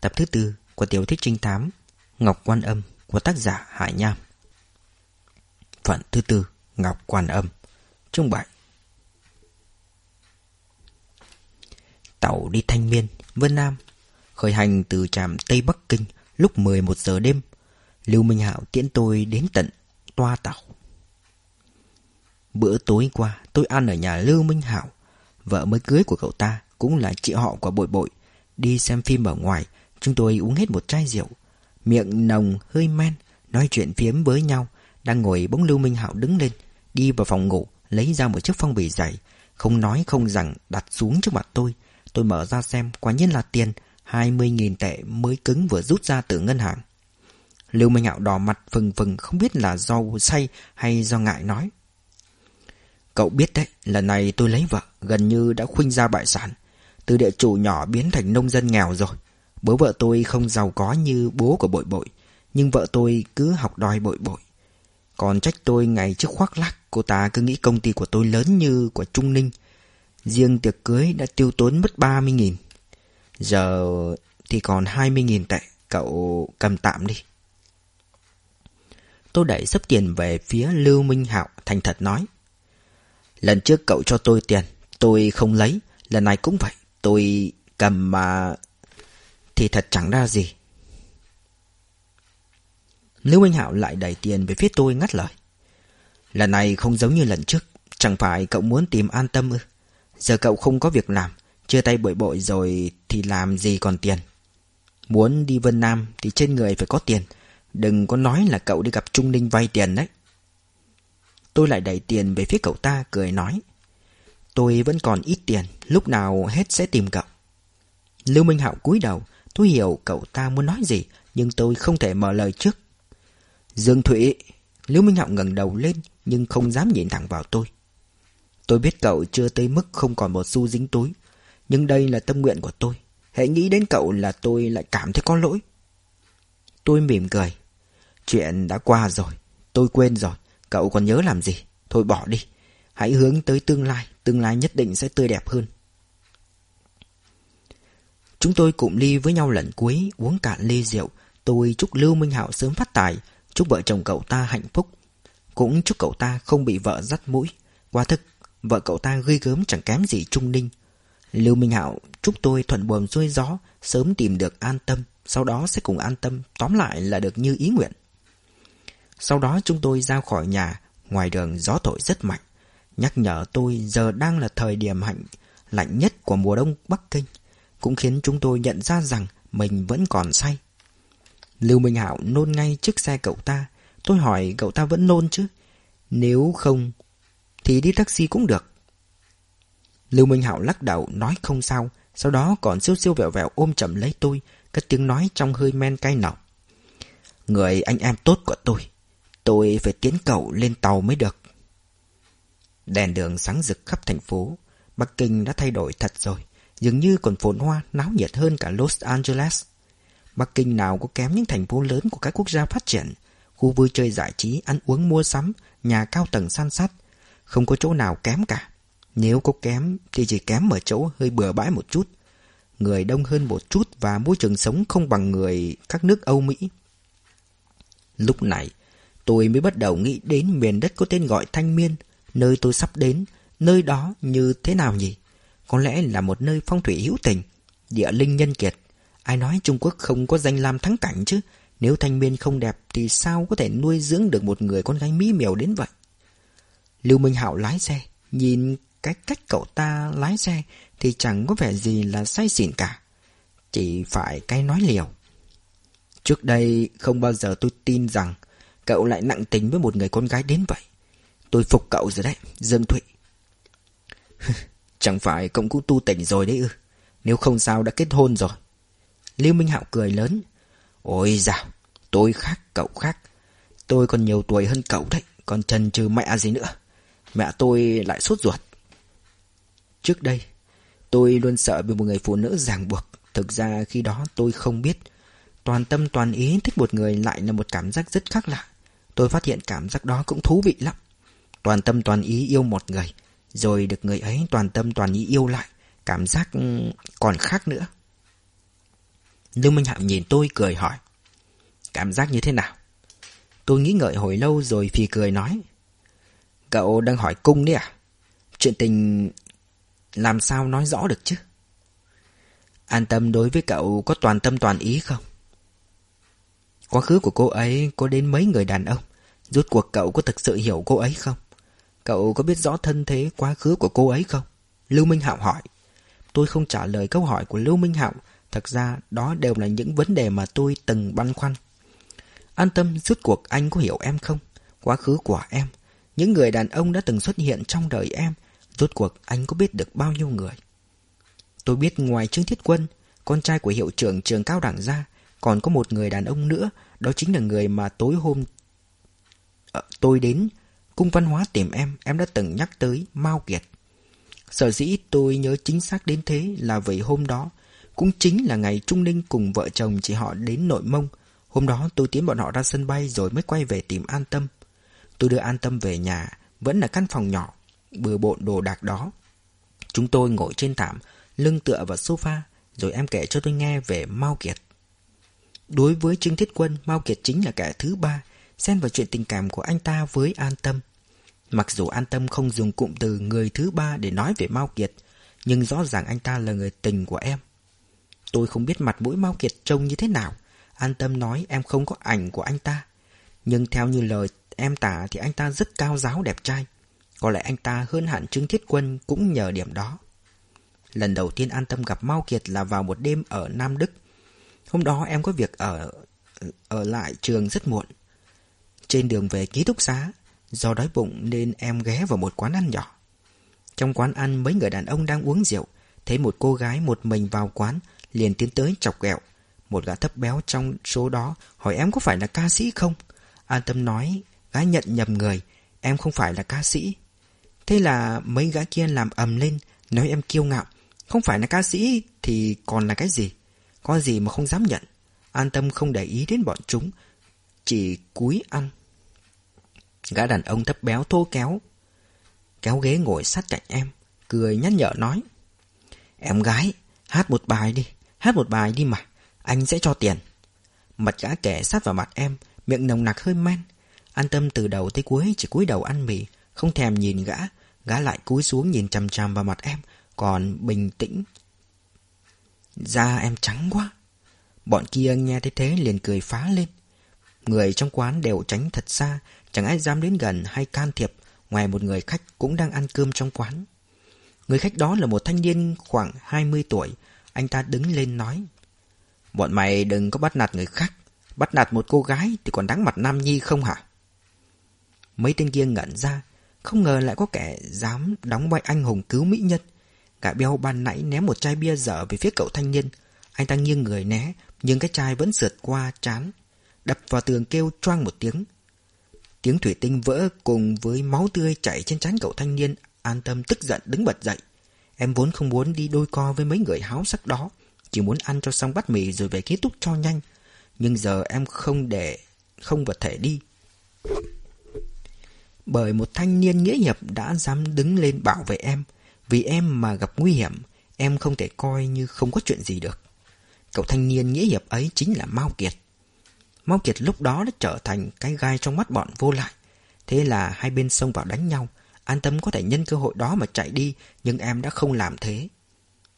Tập thứ tư của tiểu thuyết trinh thám Ngọc Quan Âm của tác giả Hải Nham. Phần thứ tư Ngọc Quan Âm Chương 7 Tàu đi Thanh Miên, Vân Nam Khởi hành từ trạm Tây Bắc Kinh lúc 11 giờ đêm Lưu Minh Hạo tiễn tôi đến tận toa tàu. Bữa tối qua tôi ăn ở nhà Lưu Minh Hạo. Vợ mới cưới của cậu ta cũng là chị họ của bội bội Đi xem phim ở ngoài Chúng tôi uống hết một chai rượu. Miệng nồng hơi men, Nói chuyện phiếm với nhau, Đang ngồi bỗng Lưu Minh Hạo đứng lên, Đi vào phòng ngủ, Lấy ra một chiếc phong bì dày. Không nói không rằng đặt xuống trước mặt tôi. Tôi mở ra xem, Quả nhiên là tiền 20.000 tệ mới cứng vừa rút ra từ ngân hàng. Lưu Minh Hạo đỏ mặt phừng phừng, Không biết là do say hay do ngại nói. Cậu biết đấy, Lần này tôi lấy vợ, Gần như đã khuynh ra bại sản. Từ địa chủ nhỏ biến thành nông dân nghèo rồi. Bố vợ tôi không giàu có như bố của bội bội, Nhưng vợ tôi cứ học đòi bội bội. Còn trách tôi ngày trước khoác lác, Cô ta cứ nghĩ công ty của tôi lớn như của Trung Ninh. Riêng tiệc cưới đã tiêu tốn mất 30.000 Giờ thì còn 20.000 tệ, Cậu cầm tạm đi. Tôi đẩy sấp tiền về phía Lưu Minh Hạo, Thành thật nói. Lần trước cậu cho tôi tiền, Tôi không lấy, Lần này cũng vậy, Tôi cầm mà thì thật chẳng ra gì. Lưu Minh Hạo lại đẩy tiền về phía tôi ngắt lời. Lần này không giống như lần trước, Chẳng phải cậu muốn tìm an tâm ư? Giờ cậu không có việc làm Chưa tay bội bội rồi Thì làm gì còn tiền? Muốn đi Vân Nam Thì trên người phải có tiền, Đừng có nói là cậu đi gặp Trung Ninh vay tiền đấy. Tôi lại đẩy tiền về phía cậu ta, cười nói, Tôi vẫn còn ít tiền, Lúc nào hết sẽ tìm cậu. Lưu Minh Hạo cúi đầu Tôi hiểu cậu ta muốn nói gì, Nhưng tôi không thể mở lời trước. Dương Thụy, Lưu Minh Hạo ngẩng đầu lên, Nhưng không dám nhìn thẳng vào tôi. Tôi biết cậu chưa tới mức không còn một xu dính túi, Nhưng đây là tâm nguyện của tôi. Hãy nghĩ đến cậu là tôi lại cảm thấy có lỗi. Tôi mỉm cười. Chuyện đã qua rồi, Tôi quên rồi, Cậu còn nhớ làm gì? Thôi bỏ đi. Hãy hướng tới tương lai Tương lai nhất định sẽ tươi đẹp hơn. Chúng tôi cụm ly với nhau lần cuối Uống cạn ly rượu. Tôi chúc Lưu Minh Hạo sớm phát tài. Chúc vợ chồng cậu ta hạnh phúc. Cũng chúc cậu ta không bị vợ dắt mũi. Qua thực Vợ cậu ta gây gớm chẳng kém gì Trung Ninh. Lưu Minh Hạo chúc tôi thuận buồm xuôi gió Sớm tìm được an tâm. Sau đó sẽ cùng an tâm. Tóm lại là được như ý nguyện. Sau đó chúng tôi ra khỏi nhà, ngoài đường gió thổi rất mạnh, nhắc nhở tôi giờ đang là thời điểm hạnh lạnh nhất của mùa đông Bắc Kinh, cũng khiến chúng tôi nhận ra rằng mình vẫn còn say. Lưu Minh Hạo nôn ngay trước xe cậu ta, tôi hỏi cậu ta vẫn nôn chứ? Nếu không, thì đi taxi cũng được. Lưu Minh Hạo lắc đầu nói không sao, sau đó còn siêu siêu vẹo vẹo ôm chậm lấy tôi, cất tiếng nói trong hơi men cay nọc. Người anh em tốt của tôi, Tôi phải tiến cậu lên tàu mới được. Đèn đường sáng rực khắp thành phố. Bắc Kinh đã thay đổi thật rồi. Dường như còn phồn hoa, náo nhiệt hơn cả Los Angeles. Bắc Kinh nào có kém những thành phố lớn của các quốc gia phát triển. Khu vui chơi giải trí, ăn uống mua sắm, nhà cao tầng san sát. Không có chỗ nào kém cả. Nếu có kém thì chỉ kém ở chỗ hơi bừa bãi một chút. Người đông hơn một chút và môi trường sống không bằng người các nước Âu Mỹ. Lúc này, tôi mới bắt đầu nghĩ đến miền đất có tên gọi Thanh Miên, nơi tôi sắp đến, nơi đó như thế nào nhỉ? Có lẽ là một nơi phong thủy hữu tình, địa linh nhân kiệt. Ai nói Trung Quốc không có danh lam thắng cảnh chứ? Nếu Thanh niên không đẹp thì sao có thể nuôi dưỡng được một người con gái mỹ miều đến vậy? Lưu Minh Hạo lái xe, nhìn cái cách cậu ta lái xe thì chẳng có vẻ gì là say xỉn cả. Chỉ phải cái nói liều. Trước đây không bao giờ tôi tin rằng Cậu lại nặng tình với một người con gái đến vậy Tôi phục cậu rồi đấy Dương Thụy Chẳng phải cậu cũng tu tỉnh rồi đấy ư? Nếu không sao đã kết hôn rồi. Lưu Minh Hạo cười lớn. Ôi dào Tôi khác cậu khác. Tôi còn nhiều tuổi hơn cậu đấy Còn trần trừ mẹ gì nữa. Mẹ tôi lại sốt ruột. Trước đây Tôi luôn sợ bị một người phụ nữ ràng buộc. Thực ra khi đó tôi không biết. Toàn tâm toàn ý thích một người lại là một cảm giác rất khác lạ. Tôi phát hiện cảm giác đó cũng thú vị lắm. Toàn tâm toàn ý yêu một người, rồi được người ấy toàn tâm toàn ý yêu lại, cảm giác ừ, còn khác nữa. Lưu Minh Hạo nhìn tôi cười hỏi. Cảm giác như thế nào? Tôi nghĩ ngợi hồi lâu rồi phì cười nói. Cậu đang hỏi cung đấy à? Chuyện tình làm sao nói rõ được chứ? An tâm đối với cậu có toàn tâm toàn ý không? Quá khứ của cô ấy có đến mấy người đàn ông Rốt cuộc cậu có thực sự hiểu cô ấy không? Cậu có biết rõ thân thế quá khứ của cô ấy không? Lưu Minh Hạo hỏi Tôi không trả lời câu hỏi của Lưu Minh Hạo Thật ra đó đều là những vấn đề mà tôi từng băn khoăn An tâm rút cuộc anh có hiểu em không? Quá khứ của em Những người đàn ông đã từng xuất hiện trong đời em Rốt cuộc anh có biết được bao nhiêu người? Tôi biết ngoài Trương Thiết Quân Con trai của hiệu trưởng trường cao đẳng ra Còn có một người đàn ông nữa Đó chính là người mà tối hôm à, Tôi đến Cung văn hóa tìm em Em đã từng nhắc tới Mao Kiệt. Sở dĩ tôi nhớ chính xác đến thế Là vì hôm đó, Cũng chính là ngày Trung Ninh cùng vợ chồng chị họ đến nội mông. Hôm đó tôi tiến bọn họ ra sân bay Rồi mới quay về tìm an tâm. Tôi đưa an tâm về nhà, Vẫn là căn phòng nhỏ, Bừa bộn đồ đạc đó. Chúng tôi ngồi trên thảm, Lưng tựa vào sofa, Rồi em kể cho tôi nghe về Mao Kiệt. Đối với Trương Thiết Quân, Mao Kiệt chính là kẻ thứ ba Xen vào chuyện tình cảm của anh ta với An Tâm. Mặc dù An Tâm không dùng cụm từ người thứ ba để nói về Mao Kiệt, Nhưng rõ ràng anh ta là người tình của em. Tôi không biết mặt mũi Mao Kiệt trông như thế nào. An Tâm nói em không có ảnh của anh ta. Nhưng theo như lời em tả thì anh ta rất cao giáo đẹp trai. Có lẽ anh ta hơn hẳn Trương Thiết Quân cũng nhờ điểm đó. Lần đầu tiên An Tâm gặp Mao Kiệt là vào một đêm ở Nam Đức. Hôm đó em có việc ở ở lại trường rất muộn. Trên đường về ký túc xá, Do đói bụng nên em ghé vào một quán ăn nhỏ. Trong quán ăn, mấy người đàn ông đang uống rượu, Thấy một cô gái một mình vào quán, Liền tiến tới chọc ghẹo. Một gã thấp béo trong số đó Hỏi em có phải là ca sĩ không? An tâm nói Gái nhận nhầm người, Em không phải là ca sĩ. Thế là mấy gã kia làm ầm lên, Nói em kiêu ngạo, Không phải là ca sĩ thì còn là cái gì? Có gì mà không dám nhận? An tâm không để ý đến bọn chúng, Chỉ cúi ăn. Gã đàn ông thấp béo thô kéo Kéo ghế ngồi sát cạnh em, Cười nhắc nhở nói, Em gái, Hát một bài đi, Hát một bài đi mà, Anh sẽ cho tiền. Mặt gã kẻ sát vào mặt em, Miệng nồng nặc hơi men. An tâm từ đầu tới cuối, chỉ cúi đầu ăn mì, Không thèm nhìn gã. Gã lại cúi xuống nhìn chằm chằm vào mặt em, Còn bình tĩnh. Da em trắng quá. Bọn kia nghe thấy thế liền cười phá lên. Người trong quán đều tránh thật xa Chẳng ai dám đến gần hay can thiệp Ngoài một người khách cũng đang ăn cơm trong quán. Người khách đó là một thanh niên khoảng 20 tuổi. Anh ta đứng lên nói, Bọn mày đừng có bắt nạt người khác. Bắt nạt một cô gái thì còn đáng mặt Nam Nhi không hả? Mấy tên kia ngẩn ra, Không ngờ lại có kẻ dám đóng vai anh hùng cứu mỹ nhân. Cả béo ban nãy ném một chai bia dở về phía cậu thanh niên. Anh ta nghiêng người né, Nhưng cái chai vẫn sượt qua chán Đập vào tường kêu choang một tiếng. Tiếng thủy tinh vỡ cùng với máu tươi chảy trên trán cậu thanh niên, An tâm tức giận đứng bật dậy. Em vốn không muốn đi đôi co với mấy người háo sắc đó, Chỉ muốn ăn cho xong bát mì rồi về ký túc cho nhanh. Nhưng giờ em không để, Không vật thể đi. Bởi một thanh niên nghĩa hiệp đã dám đứng lên bảo vệ em, Vì em mà gặp nguy hiểm, Em không thể coi như không có chuyện gì được. Cậu thanh niên nghĩa hiệp ấy chính là Mao Kiệt. Mong Kiệt lúc đó đã trở thành cái gai trong mắt bọn vô lại. Thế là hai bên xông vào đánh nhau. An tâm có thể nhân cơ hội đó mà chạy đi, nhưng em đã không làm thế.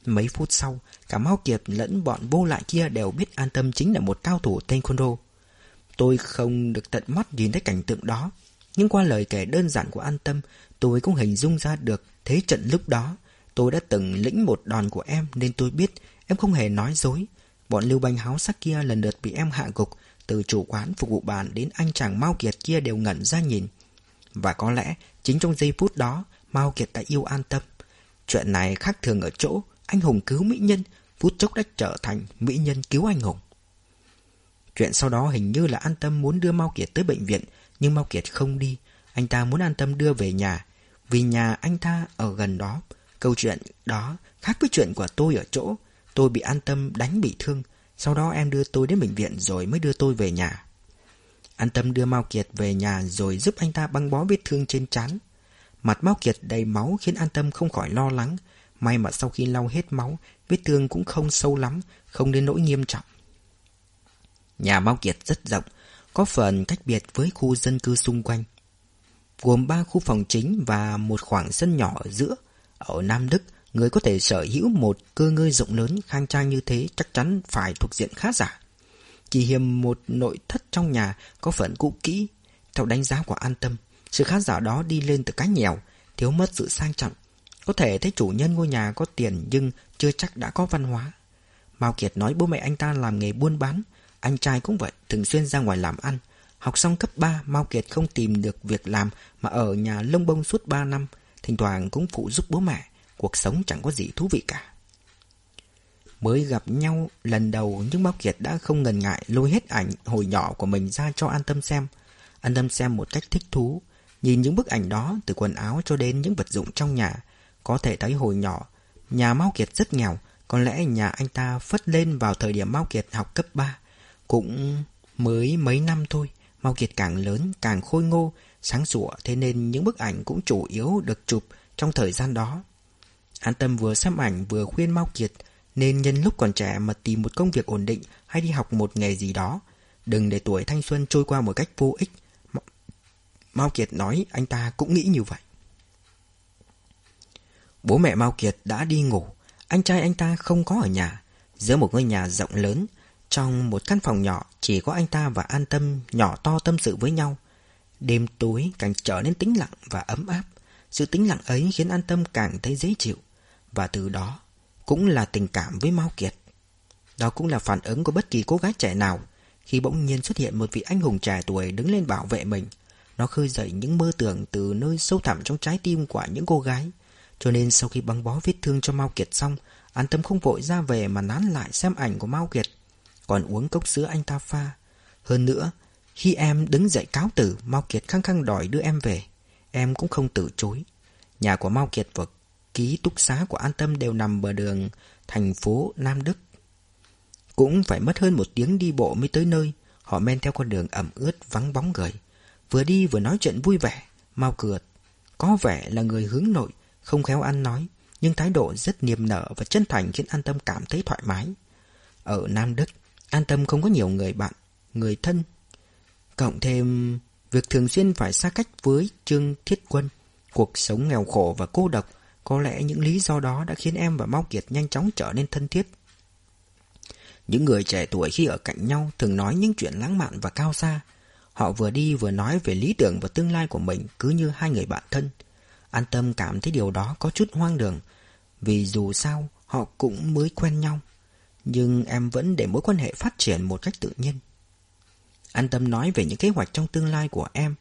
Mấy phút sau, cả Mao Kiệt lẫn bọn vô lại kia đều biết An Tâm chính là một cao thủ taekwondo. Tôi không được tận mắt nhìn thấy cảnh tượng đó, nhưng qua lời kể đơn giản của An Tâm, tôi cũng hình dung ra được thế trận lúc đó. Tôi đã từng lĩnh một đòn của em nên tôi biết em không hề nói dối. Bọn lưu banh háo sắc kia lần lượt bị em hạ gục, từ chủ quán phục vụ bàn đến anh chàng Mao Kiệt kia đều ngẩn ra nhìn. Và có lẽ chính trong giây phút đó, Mao Kiệt đã yêu an tâm. Chuyện này khác thường ở chỗ anh hùng cứu mỹ nhân, phút chốc đã trở thành mỹ nhân cứu anh hùng. Chuyện sau đó hình như là an tâm muốn đưa Mao Kiệt tới bệnh viện, nhưng Mao Kiệt không đi. Anh ta muốn an tâm đưa về nhà vì nhà anh ta ở gần đó. Câu chuyện đó khác với chuyện của tôi ở chỗ tôi bị an tâm đánh bị thương sau đó em đưa tôi đến bệnh viện rồi mới đưa tôi về nhà. An tâm đưa Mao Kiệt về nhà rồi giúp anh ta băng bó vết thương trên trán. Mặt Mao Kiệt đầy máu khiến An tâm không khỏi lo lắng. May mà sau khi lau hết máu, vết thương cũng không sâu lắm, không đến nỗi nghiêm trọng. Nhà Mao Kiệt rất rộng, có phần cách biệt với khu dân cư xung quanh. Gồm ba khu phòng chính và một khoảng sân nhỏ ở giữa. Ở Nam Đức, người có thể sở hữu một cơ ngơi rộng lớn khang trang như thế chắc chắn phải thuộc diện khá giả. Chỉ hiềm một nội thất trong nhà có phần cũ kỹ. Theo đánh giá của an tâm, sự khá giả đó đi lên từ cái nghèo, thiếu mất sự sang trọng. Có thể thấy chủ nhân ngôi nhà có tiền nhưng chưa chắc đã có văn hóa. Mao Kiệt nói bố mẹ anh ta làm nghề buôn bán, anh trai cũng vậy, thường xuyên ra ngoài làm ăn. Học xong cấp 3, Mao Kiệt không tìm được việc làm mà ở nhà lông bông suốt 3 năm, thỉnh thoảng cũng phụ giúp bố mẹ, cuộc sống chẳng có gì thú vị cả. Mới gặp nhau lần đầu nhưng bao Kiệt đã không ngần ngại lôi hết ảnh hồi nhỏ của mình ra cho An Tâm xem. An Tâm xem một cách thích thú, nhìn những bức ảnh đó từ quần áo cho đến những vật dụng trong nhà. Có thể thấy hồi nhỏ, nhà Mao Kiệt rất nghèo, có lẽ nhà anh ta phất lên vào thời điểm Mao Kiệt học cấp 3. Cũng mới mấy năm thôi, Mao Kiệt càng lớn càng khôi ngô, sáng sủa thế nên những bức ảnh cũng chủ yếu được chụp trong thời gian đó. An Tâm vừa xem ảnh vừa khuyên Mao Kiệt nên nhân lúc còn trẻ mà tìm một công việc ổn định hay đi học một nghề gì đó. Đừng để tuổi thanh xuân trôi qua một cách vô ích. Mao Kiệt nói anh ta cũng nghĩ như vậy. Bố mẹ Mao Kiệt đã đi ngủ, anh trai anh ta không có ở nhà. Giữa một ngôi nhà rộng lớn, trong một căn phòng nhỏ chỉ có anh ta và An Tâm nhỏ to tâm sự với nhau. Đêm tối càng trở nên tĩnh lặng và ấm áp. Sự tĩnh lặng ấy khiến An Tâm càng thấy dễ chịu. Và từ đó cũng là tình cảm với Mao Kiệt. Đó cũng là phản ứng của bất kỳ cô gái trẻ nào khi bỗng nhiên xuất hiện một vị anh hùng trẻ tuổi đứng lên bảo vệ mình. Nó khơi dậy những mơ tưởng từ nơi sâu thẳm trong trái tim của những cô gái. Cho nên sau khi băng bó vết thương cho Mao Kiệt xong, An Tâm không vội ra về mà nán lại xem ảnh của Mao Kiệt, còn uống cốc sữa anh ta pha. Hơn nữa, khi em đứng dậy cáo tử, Mao Kiệt khăng khăng đòi đưa em về. Em cũng không từ chối. Nhà của Mao Kiệt vực ký túc xá của An Tâm đều nằm bờ đường thành phố Nam Đức. Cũng phải mất hơn một tiếng đi bộ mới tới nơi. Họ men theo con đường ẩm ướt vắng bóng người. Vừa đi vừa nói chuyện vui vẻ. mau cười có vẻ là người hướng nội, không khéo ăn nói, nhưng thái độ rất niềm nở và chân thành khiến An Tâm cảm thấy thoải mái. Ở Nam Đức, An Tâm không có nhiều người bạn, người thân. Cộng thêm việc thường xuyên phải xa cách với Trương Thiết Quân, cuộc sống nghèo khổ và cô độc, có lẽ những lý do đó đã khiến em và Mao Kiệt nhanh chóng trở nên thân thiết. Những người trẻ tuổi khi ở cạnh nhau thường nói những chuyện lãng mạn và cao xa. Họ vừa đi vừa nói về lý tưởng và tương lai của mình cứ như hai người bạn thân. An tâm cảm thấy điều đó có chút hoang đường, vì dù sao họ cũng mới quen nhau. Nhưng em vẫn để mối quan hệ phát triển một cách tự nhiên. An tâm nói về những kế hoạch trong tương lai của em.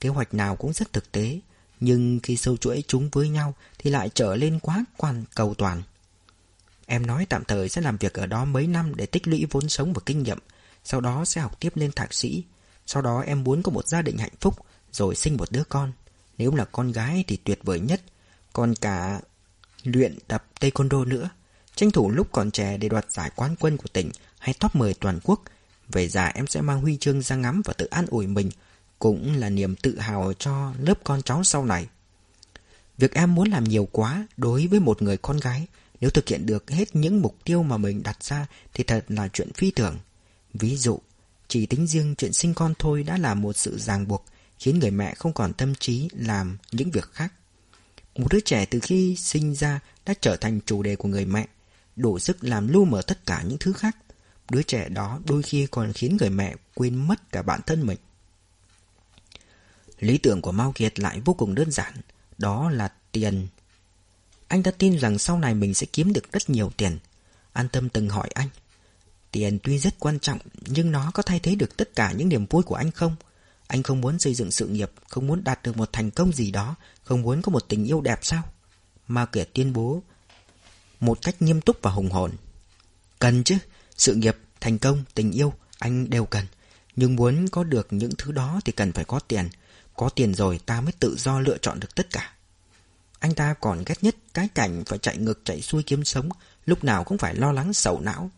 Kế hoạch nào cũng rất thực tế, nhưng khi sâu chuỗi chúng với nhau thì lại trở lên quá quan cầu toàn. Em nói tạm thời sẽ làm việc ở đó mấy năm để tích lũy vốn sống và kinh nghiệm, sau đó sẽ học tiếp lên thạc sĩ. Sau đó em muốn có một gia đình hạnh phúc, rồi sinh một đứa con. Nếu là con gái thì tuyệt vời nhất, còn cả luyện tập taekwondo nữa. Tranh thủ lúc còn trẻ để đoạt giải quán quân của tỉnh hay top 10 toàn quốc. Về già em sẽ mang huy chương ra ngắm và tự an ủi mình, cũng là niềm tự hào cho lớp con cháu sau này. Việc em muốn làm nhiều quá đối với một người con gái, nếu thực hiện được hết những mục tiêu mà mình đặt ra thì thật là chuyện phi thường. Ví dụ, chỉ tính riêng chuyện sinh con thôi đã là một sự ràng buộc, khiến người mẹ không còn tâm trí làm những việc khác. Một đứa trẻ từ khi sinh ra đã trở thành chủ đề của người mẹ, đủ sức làm lu mờ tất cả những thứ khác. Đứa trẻ đó đôi khi còn khiến người mẹ quên mất cả bản thân mình. Lý tưởng của Mao Kiệt lại vô cùng đơn giản, đó là tiền. Anh ta tin rằng sau này mình sẽ kiếm được rất nhiều tiền. An tâm từng hỏi anh, tiền tuy rất quan trọng nhưng nó có thay thế được tất cả những niềm vui của anh không? Anh không muốn xây dựng sự nghiệp, không muốn đạt được một thành công gì đó, không muốn có một tình yêu đẹp sao? Mao Kiệt tuyên bố một cách nghiêm túc và hùng hồn. Cần chứ, sự nghiệp, thành công, tình yêu, anh đều cần. Nhưng muốn có được những thứ đó thì cần phải có tiền. Có tiền rồi ta mới tự do lựa chọn được tất cả. Anh ta còn ghét nhất cái cảnh phải chạy ngược chạy xuôi kiếm sống, lúc nào cũng phải lo lắng sầu não.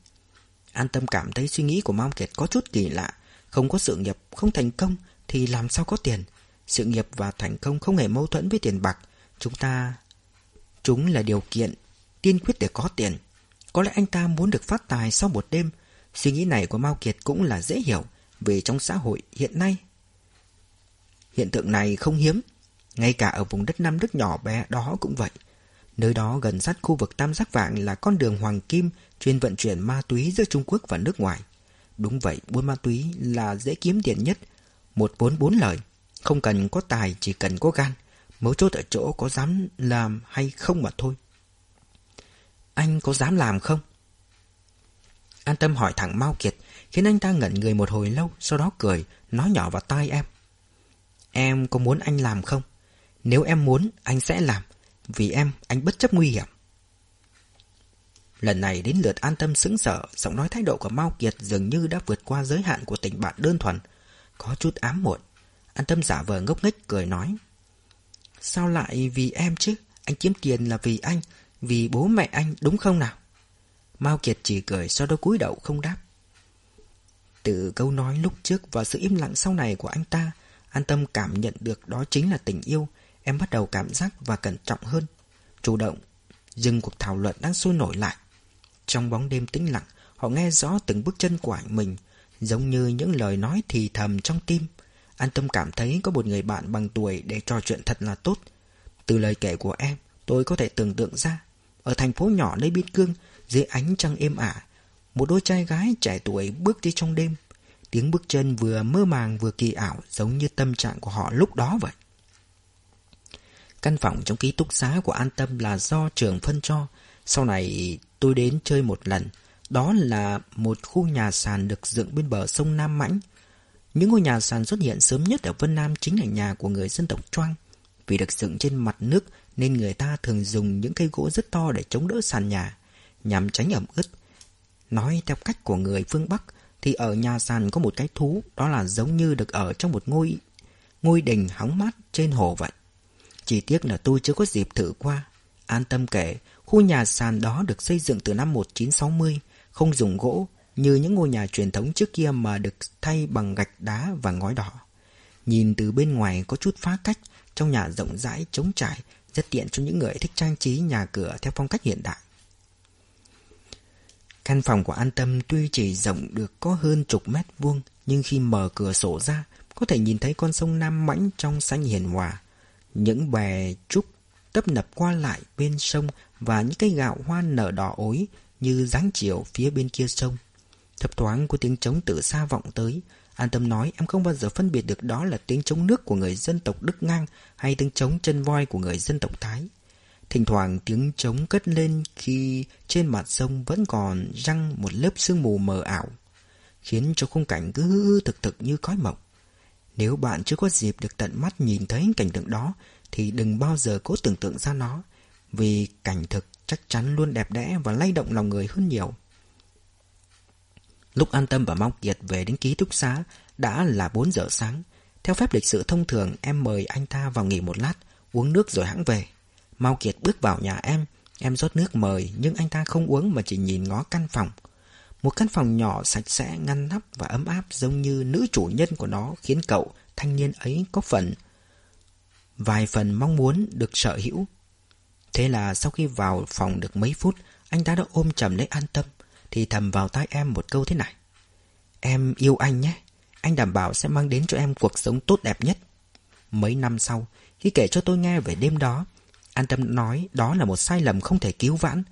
An tâm cảm thấy suy nghĩ của Mao Kiệt có chút kỳ lạ. Không có sự nghiệp, không thành công thì làm sao có tiền. Sự nghiệp và thành công không hề mâu thuẫn với tiền bạc. Chúng ta... Chúng là điều kiện tiên quyết để có tiền. Có lẽ anh ta muốn được phát tài sau một đêm. Suy nghĩ này của Mao Kiệt cũng là dễ hiểu Vì trong xã hội hiện nay Hiện tượng này không hiếm Ngay cả ở vùng đất Nam Đức nhỏ bé đó cũng vậy Nơi đó gần sát khu vực Tam Giác Vàng là con đường Hoàng Kim chuyên vận chuyển ma túy giữa Trung Quốc và nước ngoài. Đúng vậy, buôn ma túy là dễ kiếm tiền nhất. Một vốn bốn lời. Không cần có tài, chỉ cần có gan. Mấu chốt ở chỗ có dám làm hay không mà thôi. Anh có dám làm không? An tâm hỏi thẳng Mao Kiệt, khiến anh ta ngẩn người một hồi lâu, sau đó cười, nói nhỏ vào tai em. Em có muốn anh làm không? Nếu em muốn, anh sẽ làm. Vì em, anh bất chấp nguy hiểm. Lần này đến lượt an tâm sững sờ, giọng nói thái độ của Mao Kiệt dường như đã vượt qua giới hạn của tình bạn đơn thuần. Có chút ám muộn. An tâm giả vờ ngốc nghếch cười nói. Sao lại vì em chứ? Anh kiếm tiền là vì anh, vì bố mẹ anh đúng không nào? Mao Kiệt chỉ cười sau đó cúi đầu không đáp. Từ câu nói lúc trước và sự im lặng sau này của anh ta, an tâm cảm nhận được đó chính là tình yêu. Em bắt đầu cảm giác và cẩn trọng hơn. Chủ động, dừng cuộc thảo luận đang sôi nổi lại. Trong bóng đêm tĩnh lặng, họ nghe rõ từng bước chân của anh mình, giống như những lời nói thì thầm trong tim. An tâm cảm thấy có một người bạn bằng tuổi để trò chuyện thật là tốt. Từ lời kể của em, tôi có thể tưởng tượng ra. Ở thành phố nhỏ nơi biên cương, dưới ánh trăng êm ả, một đôi trai gái trẻ tuổi bước đi trong đêm. Tiếng bước chân vừa mơ màng vừa kỳ ảo giống như tâm trạng của họ lúc đó vậy. Căn phòng trong ký túc xá của An Tâm là do trường phân cho. Sau này tôi đến chơi một lần. Đó là một khu nhà sàn được dựng bên bờ sông Nam Mãnh. Những ngôi nhà sàn xuất hiện sớm nhất ở Vân Nam chính là nhà của người dân tộc Choang. Vì được dựng trên mặt nước nên người ta thường dùng những cây gỗ rất to để chống đỡ sàn nhà, nhằm tránh ẩm ướt. Nói theo cách của người phương Bắc thì ở nhà sàn có một cái thú, đó là giống như được ở trong một ngôi ngôi đình hóng mát trên hồ vậy. Chỉ tiếc là tôi chưa có dịp thử qua. An tâm kể, khu nhà sàn đó được xây dựng từ năm 1960, không dùng gỗ như những ngôi nhà truyền thống trước kia mà được thay bằng gạch đá và ngói đỏ. Nhìn từ bên ngoài có chút phá cách, trong nhà rộng rãi, trống trải, rất tiện cho những người thích trang trí nhà cửa theo phong cách hiện đại. Căn phòng của An Tâm tuy chỉ rộng được có hơn chục mét vuông, nhưng khi mở cửa sổ ra, có thể nhìn thấy con sông Nam Mãnh trong xanh hiền hòa. Những bè trúc tấp nập qua lại bên sông và những cây gạo hoa nở đỏ ối như dáng chiều phía bên kia sông. thập thoáng có tiếng trống từ xa vọng tới. An tâm nói em không bao giờ phân biệt được đó là tiếng trống nước của người dân tộc Đức Ngang hay tiếng trống chân voi của người dân tộc Thái. Thỉnh thoảng tiếng trống cất lên khi trên mặt sông vẫn còn răng một lớp sương mù mờ ảo, khiến cho khung cảnh cứ hư hư thực thực như cõi mộng. Nếu bạn chưa có dịp được tận mắt nhìn thấy cảnh tượng đó, thì đừng bao giờ cố tưởng tượng ra nó, vì cảnh thực chắc chắn luôn đẹp đẽ và lay động lòng người hơn nhiều. Lúc An Tâm và Mong Kiệt về đến ký túc xá đã là 4 giờ sáng. Theo phép lịch sự thông thường, em mời anh ta vào nghỉ một lát, uống nước rồi hãng về mau Kiệt bước vào nhà em, em rót nước mời nhưng anh ta không uống mà chỉ nhìn ngó căn phòng. Một căn phòng nhỏ sạch sẽ, ngăn nắp và ấm áp giống như nữ chủ nhân của nó khiến cậu, thanh niên ấy có phần vài phần mong muốn được sở hữu. Thế là sau khi vào phòng được mấy phút, anh ta đã ôm chầm lấy an tâm, thì thầm vào tai em một câu thế này. Em yêu anh nhé, anh đảm bảo sẽ mang đến cho em cuộc sống tốt đẹp nhất. Mấy năm sau, khi kể cho tôi nghe về đêm đó, An Tâm nói đó là một sai lầm không thể cứu vãn.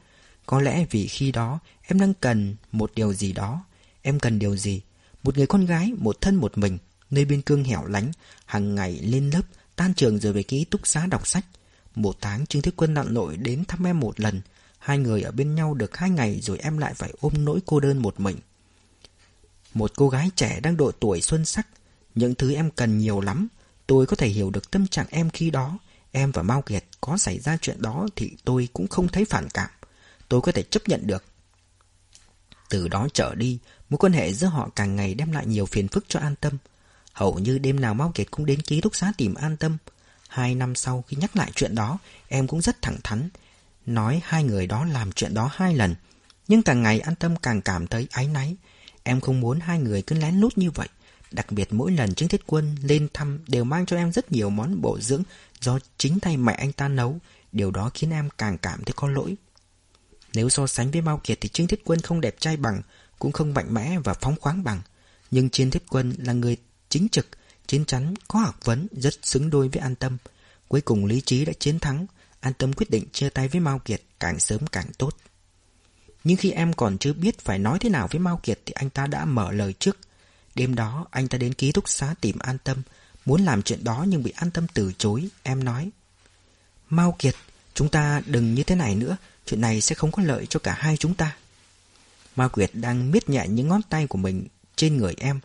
Có lẽ vì khi đó em đang cần một điều gì đó. Em cần điều gì? Một người con gái, một thân một mình, nơi biên cương hẻo lánh, hàng ngày lên lớp, tan trường rồi về ký túc xá đọc sách. Một tháng Trương Thế Quân lặn nội đến thăm em một lần. Hai người ở bên nhau được hai ngày rồi em lại phải ôm nỗi cô đơn một mình. Một cô gái trẻ đang độ tuổi xuân sắc. Những thứ em cần nhiều lắm. Tôi có thể hiểu được tâm trạng em khi đó. Em và Mao Kiệt có xảy ra chuyện đó thì tôi cũng không thấy phản cảm. Tôi có thể chấp nhận được. Từ đó trở đi, mối quan hệ giữa họ càng ngày đem lại nhiều phiền phức cho an tâm. Hầu như đêm nào Mao Kiệt cũng đến ký túc xá tìm an tâm. Hai năm sau khi nhắc lại chuyện đó, em cũng rất thẳng thắn. Nói hai người đó làm chuyện đó hai lần. Nhưng càng ngày an tâm càng cảm thấy áy náy. Em không muốn hai người cứ lén lút như vậy. Đặc biệt mỗi lần Trương Thiết Quân lên thăm đều mang cho em rất nhiều món bổ dưỡng do chính tay mẹ anh ta nấu. Điều đó khiến em càng cảm thấy có lỗi. Nếu so sánh với Mao Kiệt thì Trương Thiết Quân không đẹp trai bằng, cũng không mạnh mẽ và phóng khoáng bằng. Nhưng Chiến Thiết Quân là người chính trực, chiến chắn, có học vấn, rất xứng đôi với An Tâm. Cuối cùng lý trí đã chiến thắng, An Tâm quyết định chia tay với Mao Kiệt càng sớm càng tốt. Nhưng khi em còn chưa biết phải nói thế nào với Mao Kiệt thì anh ta đã mở lời trước. Đêm đó anh ta đến ký túc xá tìm An Tâm, muốn làm chuyện đó nhưng bị An Tâm từ chối. Em nói, Mao Kiệt, chúng ta đừng như thế này nữa, chuyện này sẽ không có lợi cho cả hai chúng ta. Mao Kiệt đang miết nhẹ những ngón tay của mình trên người em.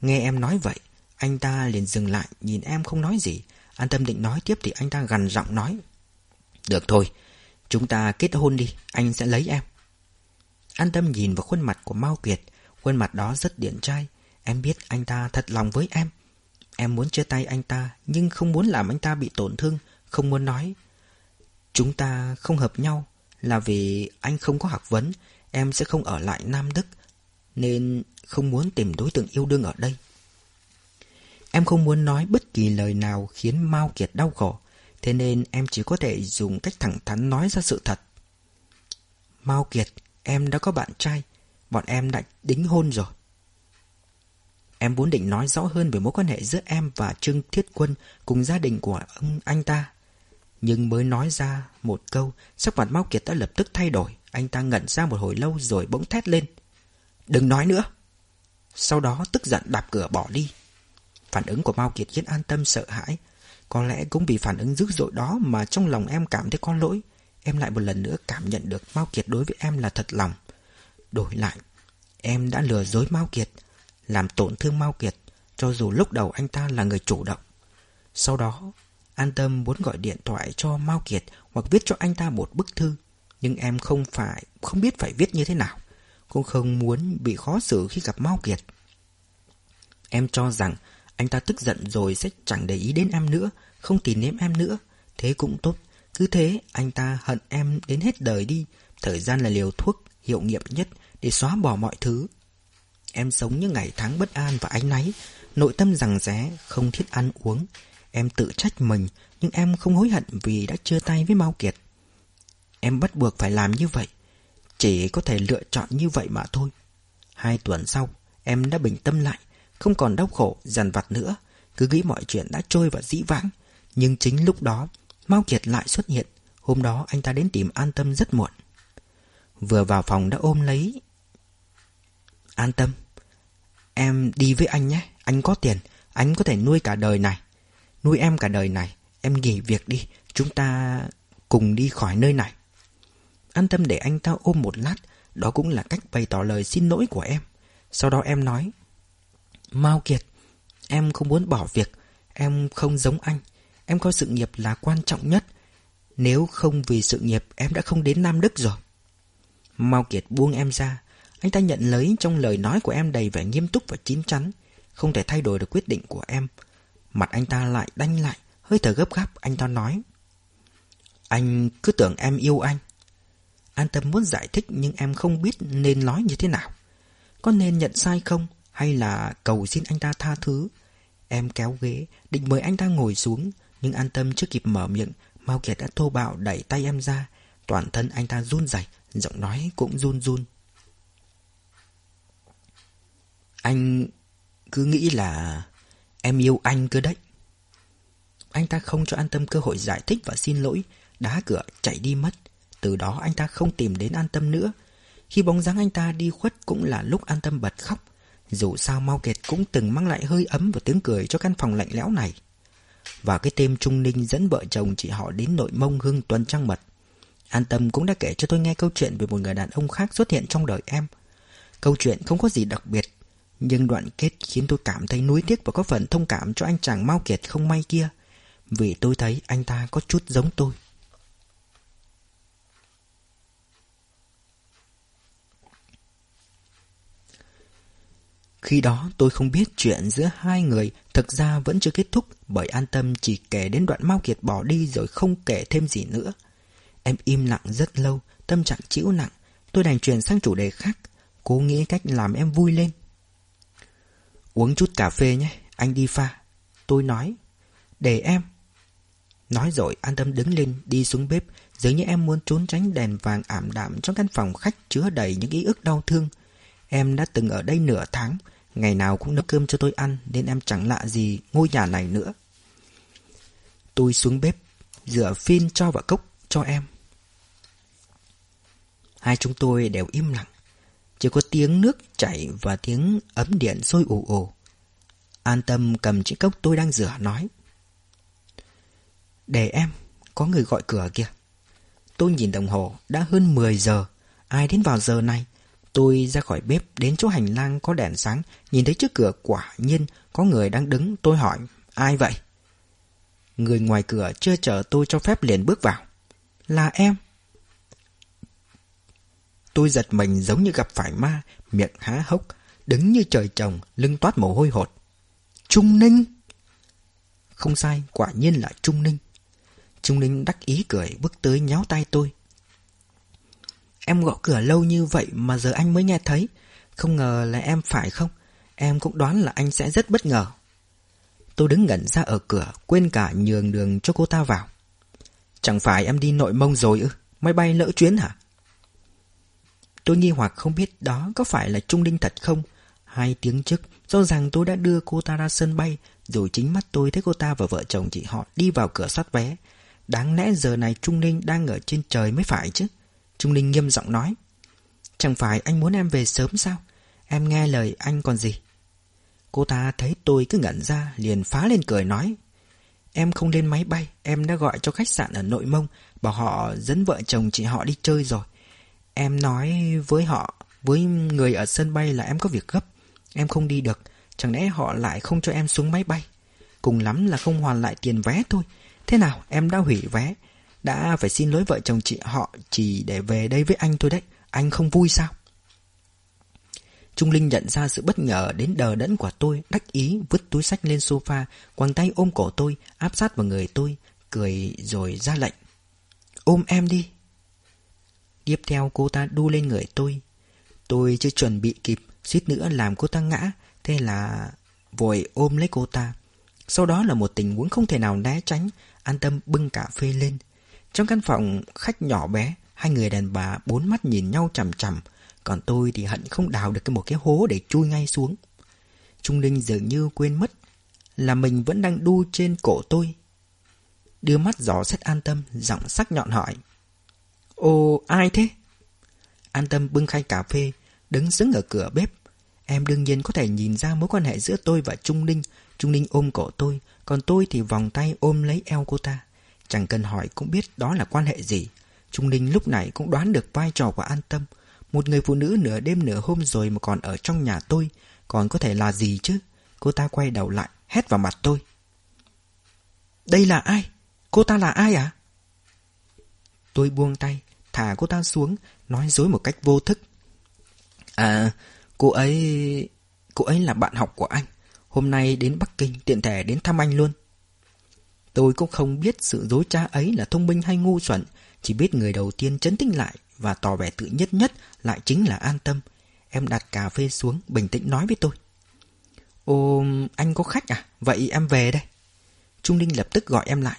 Nghe em nói vậy, anh ta liền dừng lại, nhìn em không nói gì. An Tâm định nói tiếp thì anh ta gằn giọng nói. Được thôi, chúng ta kết hôn đi, anh sẽ lấy em. An Tâm nhìn vào khuôn mặt của Mao Kiệt, khuôn mặt đó rất điển trai. Em biết anh ta thật lòng với em. Em muốn chia tay anh ta, nhưng không muốn làm anh ta bị tổn thương, không muốn nói. Chúng ta không hợp nhau là vì anh không có học vấn, em sẽ không ở lại Nam Đức, nên không muốn tìm đối tượng yêu đương ở đây. Em không muốn nói bất kỳ lời nào khiến Mao Kiệt đau khổ, thế nên em chỉ có thể dùng cách thẳng thắn nói ra sự thật. Mao Kiệt, em đã có bạn trai, bọn em đã đính hôn rồi. Em vốn định nói rõ hơn về mối quan hệ giữa em và Trương Thiết Quân cùng gia đình của ông anh ta. Nhưng mới nói ra một câu, sắc mặt Mao Kiệt đã lập tức thay đổi. Anh ta ngẩn ra một hồi lâu rồi bỗng thét lên. Đừng nói nữa! Sau đó tức giận đạp cửa bỏ đi. Phản ứng của Mao Kiệt khiến an tâm sợ hãi. Có lẽ cũng vì phản ứng dữ dội đó mà trong lòng em cảm thấy có lỗi. Em lại một lần nữa cảm nhận được Mao Kiệt đối với em là thật lòng. Đổi lại, em đã lừa dối Mao Kiệt, làm tổn thương Mao Kiệt, cho dù lúc đầu anh ta là người chủ động. Sau đó, An Tâm muốn gọi điện thoại cho Mao Kiệt hoặc viết cho anh ta một bức thư, nhưng em không phải không biết phải viết như thế nào, cũng không muốn bị khó xử khi gặp Mao Kiệt. Em cho rằng anh ta tức giận rồi sẽ chẳng để ý đến em nữa, không tìm nếm em nữa, thế cũng tốt. Cứ thế, anh ta hận em đến hết đời đi, thời gian là liều thuốc hiệu nghiệm nhất để xóa bỏ mọi thứ. Em sống những ngày tháng bất an và ánh náy, nội tâm rằng rẽ, không thiết ăn uống. Em tự trách mình, nhưng em không hối hận vì đã chia tay với Mao Kiệt. Em bắt buộc phải làm như vậy, chỉ có thể lựa chọn như vậy mà thôi. Hai tuần sau, em đã bình tâm lại, không còn đau khổ, dằn vặt nữa, cứ nghĩ mọi chuyện đã trôi và dĩ vãng. Nhưng chính lúc đó, Mao Kiệt lại xuất hiện. Hôm đó anh ta đến tìm An Tâm rất muộn. Vừa vào phòng đã ôm lấy An tâm. Em đi với anh nhé. Anh có tiền, Anh có thể nuôi cả đời này. Nuôi em cả đời này, Em nghỉ việc đi. Chúng ta cùng đi khỏi nơi này. An tâm để anh ta ôm một lát. Đó cũng là cách bày tỏ lời xin lỗi của em. Sau đó em nói, Mao Kiệt, Em không muốn bỏ việc. Em không giống anh. Em coi sự nghiệp là quan trọng nhất. Nếu không vì sự nghiệp, em đã không đến Nam Đức rồi. Mao Kiệt buông em ra. Anh ta nhận lấy trong lời nói của em đầy vẻ nghiêm túc và chín chắn, Không thể thay đổi được quyết định của em. Mặt anh ta lại đanh lại, Hơi thở gấp gáp, anh ta nói, Anh cứ tưởng em yêu anh. An tâm muốn giải thích Nhưng em không biết nên nói như thế nào. Có nên nhận sai không? Hay là cầu xin anh ta tha thứ? Em kéo ghế, Định mời anh ta ngồi xuống, Nhưng an tâm chưa kịp mở miệng, Mao Kiệt đã thô bạo đẩy tay em ra. Toàn thân anh ta run rẩy, Giọng nói cũng run run. Anh cứ nghĩ là Em yêu anh cơ đấy. Anh ta không cho an tâm cơ hội giải thích và xin lỗi Đá cửa chạy đi mất. Từ đó anh ta không tìm đến an tâm nữa. Khi bóng dáng anh ta đi khuất Cũng là lúc an tâm bật khóc. Dù sao Mau Kiệt cũng từng mang lại hơi ấm Và tiếng cười cho căn phòng lạnh lẽo này. Và cái tên Trung Ninh dẫn vợ chồng chị họ đến nội mông hương tuần trăng mật. An Tâm cũng đã kể cho tôi nghe câu chuyện về một người đàn ông khác xuất hiện trong đời em. Câu chuyện không có gì đặc biệt, nhưng đoạn kết khiến tôi cảm thấy nuối tiếc và có phần thông cảm cho anh chàng mau kiệt không may kia. Vì tôi thấy anh ta có chút giống tôi. Khi đó tôi không biết chuyện giữa hai người thực ra vẫn chưa kết thúc bởi an tâm chỉ kể đến đoạn Mao Kiệt bỏ đi rồi không kể thêm gì nữa. Em im lặng rất lâu, tâm trạng chịu nặng. Tôi đành chuyển sang chủ đề khác, cố nghĩ cách làm em vui lên. Uống chút cà phê nhé, anh đi pha. Tôi nói, để em. Nói rồi an tâm đứng lên đi xuống bếp. Dường như em muốn trốn tránh đèn vàng ảm đạm Trong căn phòng khách chứa đầy những ký ức đau thương. Em đã từng ở đây nửa tháng Ngày nào cũng nấu cơm cho tôi ăn Nên em chẳng lạ gì ngôi nhà này nữa. Tôi xuống bếp Rửa phin cho vào cốc cho em. Hai chúng tôi đều im lặng. Chỉ có tiếng nước chảy Và tiếng ấm điện sôi ù ù. An tâm cầm chiếc cốc tôi đang rửa nói. Để em, Có người gọi cửa kìa. Tôi nhìn đồng hồ, Đã hơn 10 giờ. Ai đến vào giờ này? Tôi ra khỏi bếp đến chỗ hành lang có đèn sáng, Nhìn thấy trước cửa quả nhiên Có người đang đứng. Tôi hỏi, Ai vậy? Người ngoài cửa chưa chờ tôi cho phép liền bước vào. Là em. Tôi giật mình giống như gặp phải ma, Miệng há hốc, Đứng như trời trồng, Lưng toát mồ hôi hột. Trung Ninh! Không sai, quả nhiên là Trung Ninh. Trung Ninh đắc ý cười, bước tới nhéo tay tôi. Em gõ cửa lâu như vậy mà giờ anh mới nghe thấy. Không ngờ là em phải không? Em cũng đoán là anh sẽ rất bất ngờ. Tôi đứng ngẩn ra ở cửa, Quên cả nhường đường cho cô ta vào. Chẳng phải em đi nội mông rồi ư? Máy bay lỡ chuyến hả? Tôi nghi hoặc không biết đó có phải là Trung linh thật không? Hai tiếng trước Do rằng tôi đã đưa cô ta ra sân bay, Rồi chính mắt tôi thấy cô ta và vợ chồng chị họ Đi vào cửa soát vé. Đáng lẽ giờ này Trung Ninh đang ở trên trời mới phải chứ? Trung Ninh nghiêm giọng nói. Chẳng phải anh muốn em về sớm sao? Em nghe lời anh còn gì? Cô ta thấy tôi cứ ngẩn ra, Liền phá lên cười nói. Em không lên máy bay, Em đã gọi cho khách sạn ở nội mông, Bảo họ dẫn vợ chồng chị họ đi chơi rồi. Em nói với họ, Với người ở sân bay là em có việc gấp. Em không đi được. Chẳng lẽ họ lại không cho em xuống máy bay? Cùng lắm là không hoàn lại tiền vé thôi. Thế nào? Em đã hủy vé. Đã phải xin lỗi vợ chồng chị họ Chỉ để về đây với anh thôi đấy. Anh không vui sao? Trung Linh nhận ra sự bất ngờ đến đờ đẫn của tôi, Đắc ý vứt túi sách lên sofa, Quàng tay ôm cổ tôi, Áp sát vào người tôi, Cười rồi ra lệnh. Ôm em đi. Tiếp theo cô ta đu lên người tôi. Tôi chưa chuẩn bị kịp, suýt nữa làm cô ta ngã. Thế là vội ôm lấy cô ta. Sau đó là một tình huống không thể nào né tránh. An tâm bưng cà phê lên. Trong căn phòng khách nhỏ bé, Hai người đàn bà bốn mắt nhìn nhau chằm chằm. Còn tôi thì hận không đào được một cái hố để chui ngay xuống. Trung Linh dường như quên mất Là mình vẫn đang đu trên cổ tôi. Đưa mắt gió xét an tâm, Giọng sắc nhọn hỏi. Ồ ai thế? An tâm bưng khay cà phê, Đứng sững ở cửa bếp. Em đương nhiên có thể nhìn ra mối quan hệ giữa tôi và Trung Ninh. Trung Ninh ôm cổ tôi, Còn tôi thì vòng tay ôm lấy eo cô ta. Chẳng cần hỏi cũng biết đó là quan hệ gì. Trung Ninh lúc này cũng đoán được vai trò của an tâm. Một người phụ nữ nửa đêm nửa hôm rồi mà còn ở trong nhà tôi, Còn có thể là gì chứ? Cô ta quay đầu lại, hét vào mặt tôi. Đây là ai? Cô ta là ai à? Tôi buông tay Thả cô ta xuống, Nói dối một cách vô thức. À cô ấy Cô ấy là bạn học của anh. Hôm nay đến Bắc Kinh, tiện thể đến thăm anh luôn. Tôi cũng không biết sự dối trá ấy là thông minh hay ngu xuẩn, Chỉ biết người đầu tiên chấn tĩnh lại Và tỏ vẻ tự nhất nhất lại chính là an tâm. Em đặt cà phê xuống, bình tĩnh nói với tôi. Ồ anh có khách à? Vậy em về đây. Trung Linh lập tức gọi em lại.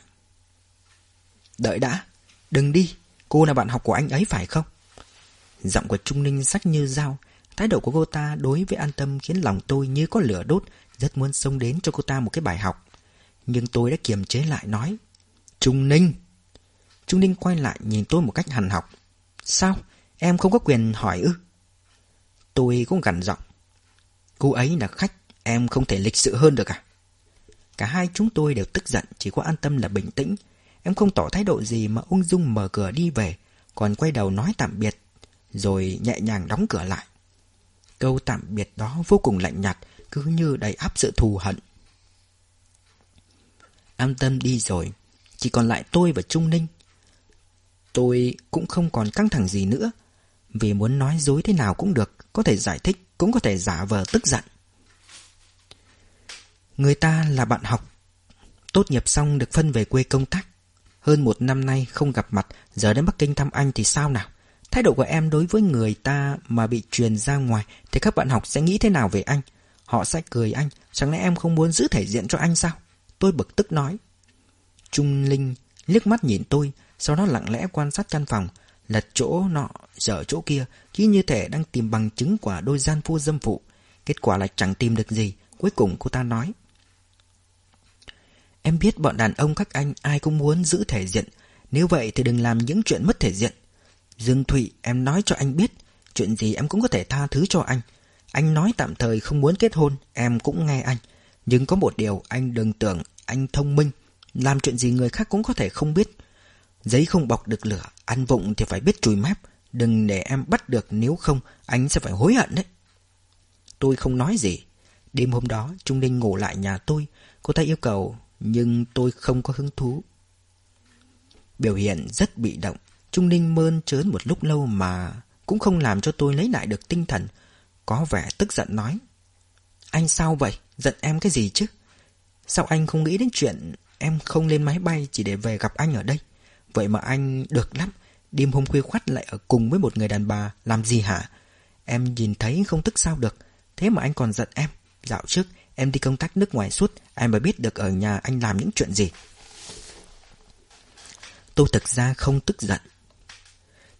Đợi đã, Đừng đi. Cô là bạn học của anh ấy phải không Giọng của Trung Ninh sắc như dao Thái độ của cô ta đối với an tâm khiến lòng tôi như có lửa đốt, rất muốn xông đến cho cô ta một cái bài học. Nhưng tôi đã kiềm chế lại nói. Trung Ninh! Trung Ninh quay lại nhìn tôi một cách hằn học. Sao? Em không có quyền hỏi ư? Tôi cũng gằn giọng. Cô ấy là khách, em không thể lịch sự hơn được à? Cả hai chúng tôi đều tức giận, chỉ có an tâm là bình tĩnh. Em không tỏ thái độ gì mà ung dung mở cửa đi về, còn quay đầu nói tạm biệt, rồi nhẹ nhàng đóng cửa lại. Câu tạm biệt đó vô cùng lạnh nhạt Cứ như đầy áp sự thù hận. An tâm đi rồi Chỉ còn lại tôi và Trung Ninh. Tôi cũng không còn căng thẳng gì nữa Vì muốn nói dối thế nào cũng được Có thể giải thích Cũng có thể giả vờ tức giận. Người ta là bạn học. Tốt nghiệp xong được phân về quê công tác. Hơn một năm nay không gặp mặt Giờ đến Bắc Kinh thăm anh thì sao nào Thái độ của em đối với người ta mà bị truyền ra ngoài thì các bạn học sẽ nghĩ thế nào về anh? Họ sẽ cười anh, chẳng lẽ em không muốn giữ thể diện cho anh sao? Tôi bực tức nói. Trung Linh liếc mắt nhìn tôi, sau đó lặng lẽ quan sát căn phòng, lật chỗ nọ, dở chỗ kia, cứ như thể đang tìm bằng chứng quả đôi gian phu dâm phụ. Kết quả là chẳng tìm được gì, cuối cùng cô ta nói. Em biết bọn đàn ông các anh ai cũng muốn giữ thể diện, nếu vậy thì đừng làm những chuyện mất thể diện. Dương Thụy, em nói cho anh biết, chuyện gì em cũng có thể tha thứ cho anh. Anh nói tạm thời không muốn kết hôn, em cũng nghe anh. Nhưng có một điều anh đừng tưởng anh thông minh, làm chuyện gì người khác cũng có thể không biết. Giấy không bọc được lửa, ăn vụng thì phải biết chùi mép. Đừng để em bắt được nếu không anh sẽ phải hối hận đấy. Tôi không nói gì. Đêm hôm đó Trung Ninh ngủ lại nhà tôi. Cô ta yêu cầu nhưng tôi không có hứng thú. Biểu hiện rất bị động. Trung Ninh mơn trớn một lúc lâu mà cũng không làm cho tôi lấy lại được tinh thần. Có vẻ tức giận nói. Anh sao vậy? Giận em cái gì chứ? Sao anh không nghĩ đến chuyện em không lên máy bay chỉ để về gặp anh ở đây? Vậy mà anh được lắm. Đêm hôm khuya khoắt lại ở cùng với một người đàn bà, làm gì hả? Em nhìn thấy không tức sao được. Thế mà anh còn giận em. Dạo trước em đi công tác nước ngoài suốt, em mới biết được ở nhà anh làm những chuyện gì. Tôi thực ra không tức giận.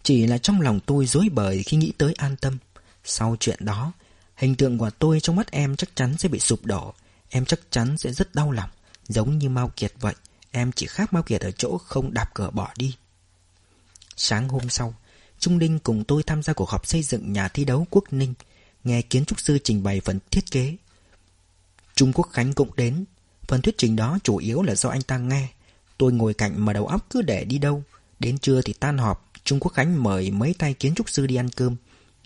Chỉ là trong lòng tôi dối bời khi nghĩ tới an tâm. Sau chuyện đó, hình tượng của tôi trong mắt em chắc chắn sẽ bị sụp đổ. Em chắc chắn sẽ rất đau lòng, giống như Mao Kiệt vậy. Em chỉ khác Mao Kiệt ở chỗ không đạp cửa bỏ đi. Sáng hôm sau, Trung Ninh cùng tôi tham gia cuộc họp xây dựng nhà thi đấu Quốc Ninh, nghe kiến trúc sư trình bày phần thiết kế. Trung Quốc Khánh cũng đến, phần thuyết trình đó chủ yếu là do anh ta nghe. Tôi ngồi cạnh mà đầu óc cứ để đi đâu. Đến trưa thì tan họp, Trung Quốc Khánh mời mấy tay kiến trúc sư đi ăn cơm.